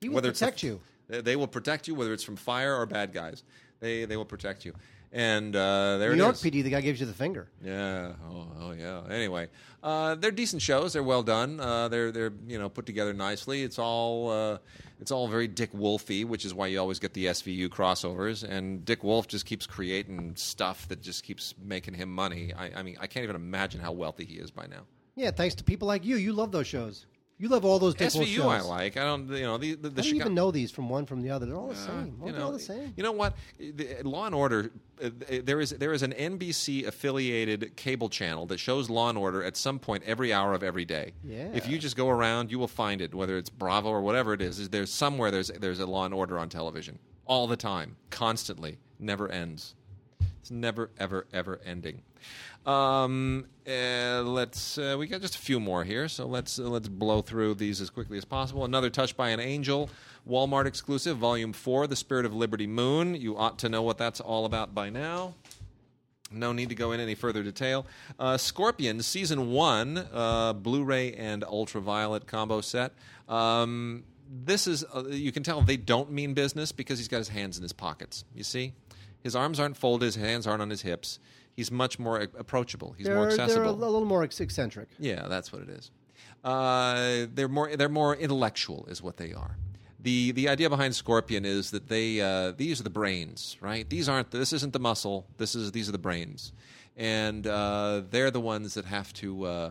He will it's a- protect you. They, they will protect you, whether it's from fire or bad guys. They they will protect you. And uh, there New it York is. PD, the guy gives you the finger. Yeah. Oh, oh yeah. Anyway, uh, they're decent shows. They're well done. Uh, they're they're you know put together nicely. It's all uh, it's all very Dick Wolfy, which is why you always get the SVU crossovers. And Dick Wolf just keeps creating stuff that just keeps making him money. I, I mean, I can't even imagine how wealthy he is by now. Yeah, thanks to people like you. You love those shows. You love all those Wolf SVU shows. I like. I don't. You know the the, the How don't Chica- even know these from one from the other? They're all the Uh, same. Aren't they all the same? You know what? The, Law and Order. Uh, there is there is an NBC affiliated cable channel that shows Law and Order at some point every hour of every day. Yeah. If you just go around, you will find it. Whether it's Bravo or whatever it is, is there's somewhere there's there's a Law and Order on television all the time, constantly, never ends. It's never, ever, ever ending. Um, uh, let's. Uh, we got just a few more here, so let's uh, let's blow through these as quickly as possible. Another touch by an angel, Walmart exclusive, Volume Four, The Spirit of Liberty Moon. You ought to know what that's all about by now. No need to go in any further detail. Uh, Scorpion season one, uh, Blu-ray and ultraviolet combo set. Um, this is uh, you can tell they don't mean business because he's got his hands in his pockets. You see, his arms aren't folded, his hands aren't on his hips. He's much more approachable. He's They're, more they're a, little more eccentric. Yeah, that's what it is. Uh, they're more they're more intellectual, is what they are. the The idea behind Scorpion is that they uh, these are the brains, right? These aren't this isn't the muscle. This is these are the brains, and uh, they're the ones that have to uh,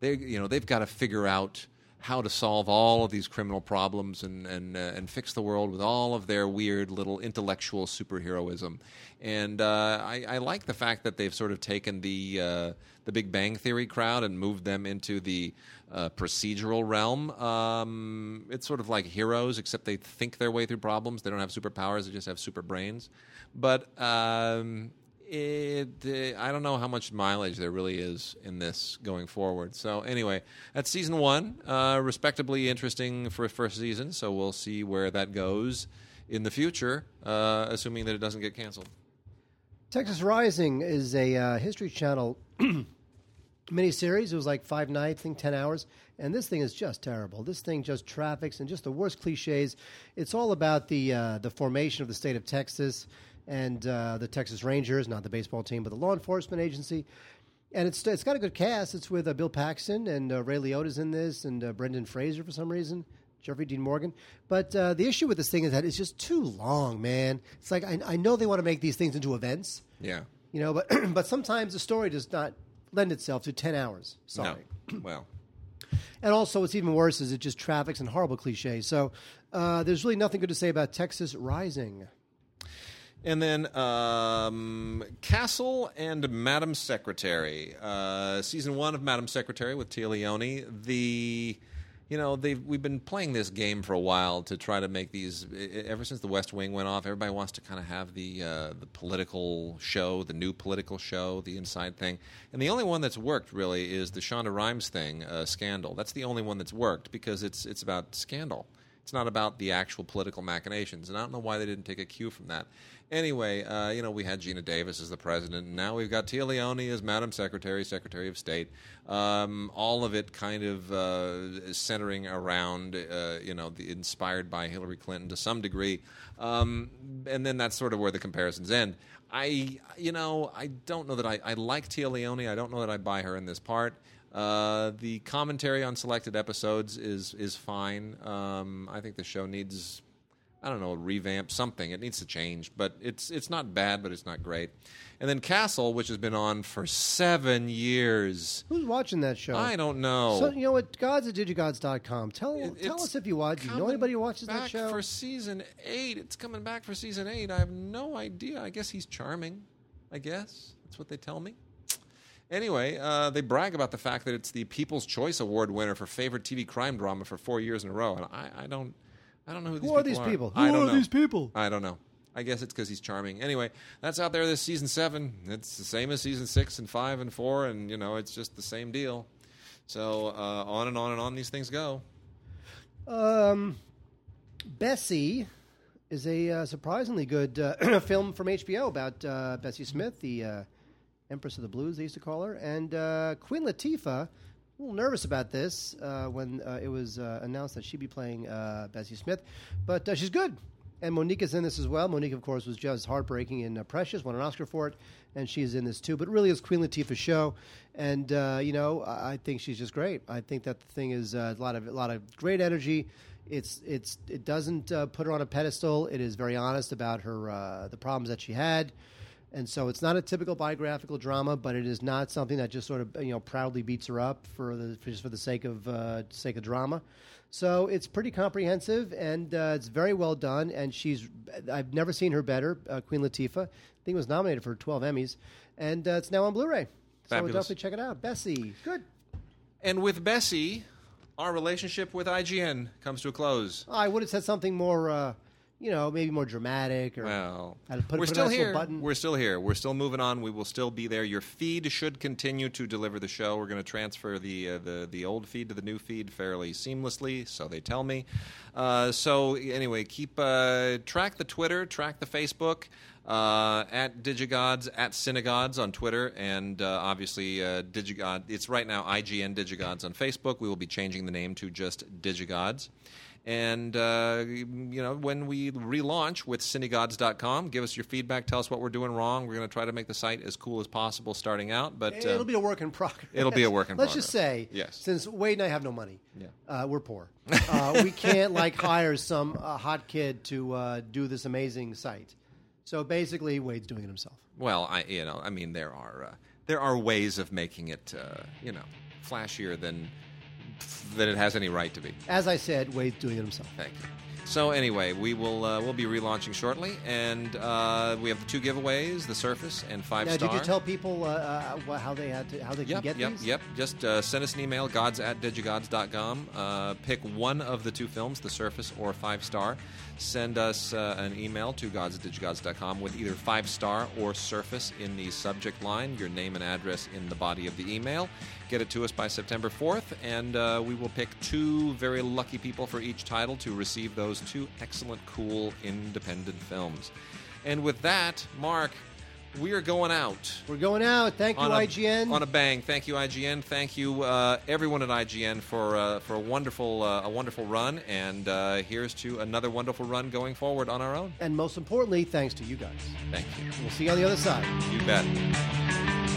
they you know they've got to figure out how to solve all of these criminal problems and and uh, and fix the world with all of their weird little intellectual superheroism. And uh, I, I like the fact that they've sort of taken the uh, the Big Bang Theory crowd and moved them into the uh, procedural realm. Um, it's sort of like heroes, except they think their way through problems. They don't have superpowers; they just have super brains. But um, it, uh, I don't know how much mileage there really is in this going forward. So anyway, that's season one. Uh, respectably interesting for first season. So we'll see where that goes in the future, uh, assuming that it doesn't get canceled. Texas Rising is a uh, History Channel miniseries. It was like five nights, I think ten hours, and this thing is just terrible. This thing just traffics and just the worst cliches. It's all about the uh, the formation of the state of Texas and uh, the Texas Rangers, not the baseball team, but the law enforcement agency. And it's it's got a good cast. It's with uh, Bill Paxton and uh, Ray Liotta's in this, and uh, Brendan Fraser for some reason. Jeffrey Dean Morgan. But uh, the issue with this thing is that it's just too long, man. It's like I, I know they want to make these things into events, Yeah. you know, but but sometimes the story does not lend itself to ten hours. Sorry. No. Well. And also, what's even worse is it just traffics and horrible cliches. So uh, there's really nothing good to say about Texas Rising. And then um, Castle and Madam Secretary, uh, season one of Madam Secretary with Téa Leoni. The, you know, they've we've been playing this game for a while to try to make these. Ever since the West Wing went off, everybody wants to kind of have the uh, the political show, the new political show, the inside thing. And the only one that's worked really is the Shonda Rhimes thing, uh, Scandal. That's the only one that's worked because it's it's about scandal. It's not about the actual political machinations, and I don't know why they didn't take a cue from that. Anyway, uh, you know, we had Geena Davis as the president, and now we've got Téa Leoni as Madam Secretary, Secretary of State. Um, all of it kind of uh, centering around, uh, you know, the, inspired by Hillary Clinton to some degree. Um, and then that's sort of where the comparisons end. I, you know, I don't know that I, I like Téa Leoni. I don't know that I buy her in this part. Uh, the commentary on selected episodes is is fine. Um, I think the show needs, I don't know, revamp, something. It needs to change, but it's it's not bad, but it's not great. And then Castle, which has been on for seven years. Who's watching that show? I don't know. So you know what? Gods at digigods.com. Tell It- tell us if you watch. Do you know anybody who watches back that show? for season eight? It's coming back for season eight. I have no idea. I guess he's charming. I guess that's what they tell me. Anyway, uh, they brag about the fact that it's the People's Choice Award winner for favorite TV crime drama for four years in a row, and I, I don't, I don't know who these Who are people these people? I Who don't are know. these people? I don't know. I guess it's because he's charming. Anyway, that's out there this season seven. It's the same as season six and five and four, and you know it's just the same deal. So uh, on and on and on these things go. Um, Bessie is a uh, surprisingly good uh, film from HBO about uh, Bessie Smith, the uh, Empress of the Blues, they used to call her, and uh, Queen Latifah. A little nervous about this uh, when uh, it was uh, announced that she'd be playing uh, Bessie Smith, but uh, she's good. And Mo'Nique is in this as well. Mo'Nique, of course, was just heartbreaking in uh, Precious, won an Oscar for it, and she's in this too. But really, it's Queen Latifah's show, and you know, I I think she's just great. I think that the thing is a lot of a lot of great energy. It's it's it doesn't put her on a pedestal. It is very honest about her the problems that she had, and so it's not a typical biographical drama, but it is not something that just sort of you know proudly beats her up for the for just for the sake of uh, sake of drama. So it's pretty comprehensive and uh, it's very well done. And she's I've never seen her better. Uh, Queen Latifah, I think, was nominated for 12 Emmys, and uh, it's now on Blu-ray. So Fabulous. definitely check it out. Bessie, good. And with Bessie, our relationship with IGN comes to a close. I would have said something more, uh, you know, maybe more dramatic or Well, put- we're put still here. button. We're still here. We're still moving on. We will still be there. Your feed should continue to deliver the show. We're going to transfer the uh, the the old feed to the new feed fairly seamlessly, so they tell me. Uh, so anyway, keep uh, track the Twitter, track the Facebook. Uh, at Digigods, at Cinegods on Twitter, and uh, obviously uh, Digigod. It's right now IGN Digigods on Facebook. We will be changing the name to just Digigods. And, uh, you know, when we relaunch with cinegods.com, give us your feedback. Tell us what we're doing wrong. We're going to try to make the site as cool as possible starting out. But uh, It'll be a work in progress. It'll be a work in progress. Let's just say, Yes. since Wade and I have no money, Yeah. uh, we're poor. Uh, we can't like hire some uh, hot kid to uh, do this amazing site. So basically, Wade's doing it himself. well, I, you know, I mean, there are uh, there are ways of making it, uh, you know, flashier than than it has any right to be. As I said, Wade's doing it himself. Thank you. So anyway, we will uh, we'll be relaunching shortly, and uh, we have the two giveaways: the Surface and Five Now, Star. did you tell people uh, uh, how they had to how they can Yep, get yep, these? yep. Yep. Just uh, send us an email, gods at digigods.com. Uh, pick one of the two films, The Surface or Five Star. Send us uh, an email to gods at digigods.com with either Five Star or Surface in the subject line, your name and address in the body of the email. Get it to us by September 4th, and uh, we will pick two very lucky people for each title to receive those two excellent, cool, independent films. And with that, Mark, we are going out We're going out. Thank you, on a, IGN. on a bang. Thank you, IGN. Thank you, uh, everyone at IGN, for uh, for a wonderful uh, a wonderful run. And uh, here's to another wonderful run going forward on our own. and most importantly, thanks to you guys. Thank you. We'll see you on the other side. You bet.